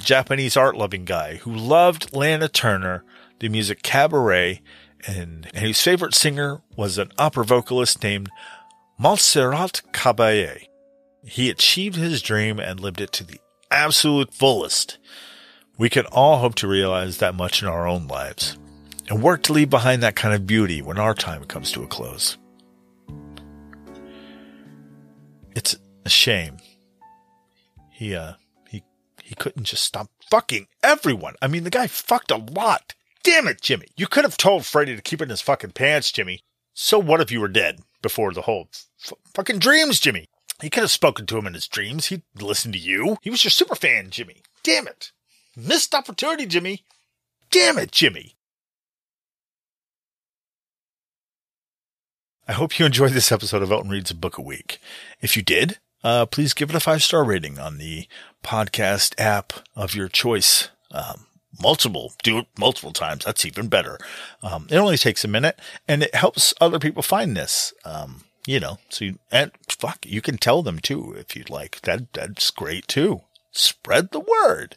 Speaker 1: Japanese art loving guy who loved Lana Turner, the music cabaret, and, whose favorite singer was an opera vocalist named Montserrat Caballé. He achieved his dream and lived it to the absolute fullest. We can all hope to realize that much in our own lives and work to leave behind that kind of beauty when our time comes to a close. It's a shame. He, uh, he, he couldn't just stop fucking everyone. I mean, the guy fucked a lot. Damn it, Jimi. You could have told Freddie to keep it in his fucking pants, Jimi. So what if you were dead before the whole f- fucking dreams, Jimi? He could have spoken to him in his dreams. He'd listen to you. He was your super fan, Jimi. Damn it. Missed opportunity, Jimi. Damn it, Jimi. I hope you enjoyed this episode of Elton Reads a Book a Week. If you did, uh, please give it a five star rating on the podcast app of your choice. Um, multiple, do it multiple times. That's even better. Um, it only takes a minute and it helps other people find this. Um, you know, so you, and fuck, you can tell them too if you'd like. That, that's great too. Spread the word.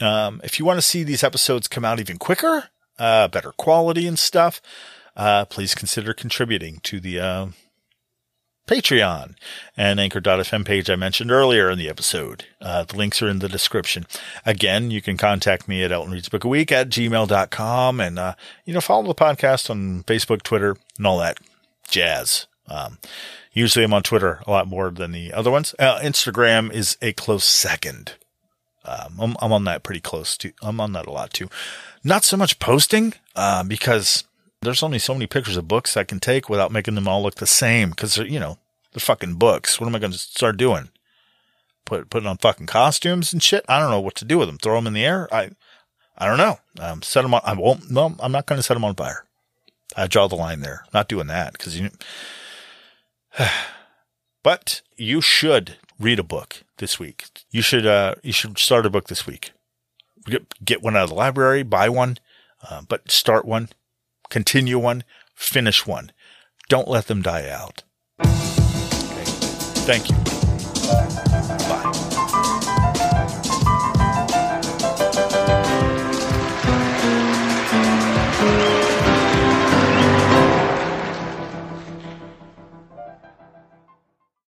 Speaker 1: Um, if you want to see these episodes come out even quicker, uh, better quality and stuff, uh, please consider contributing to the, uh, Patreon and Anchor.fm page I mentioned earlier in the episode. Uh, the links are in the description. Again, you can contact me at Elton Reads Book a Week at gmail.com and, uh, you know, follow the podcast on Facebook, Twitter, and all that jazz. Um, usually I'm on Twitter a lot more than the other ones. Uh, Instagram is a close second. Um, I'm, I'm, on that pretty close to, I'm on that a lot too. Not so much posting, uh, because there's only so many pictures of books I can take without making them all look the same because, you know, they're fucking books. What am I going to start doing? put putting on fucking costumes and shit. I don't know what to do with them. Throw them in the air. I I don't know. Um, set them on. I won't. No, I'm not going to set them on fire. I draw the line there. Not doing that because you. [sighs] but you should read a book this week. You should. Uh, you should start a book this week. Get, get one out of the library. Buy one. Uh, but start one. Continue one. Finish one. Don't let them die out. Thank you. Bye.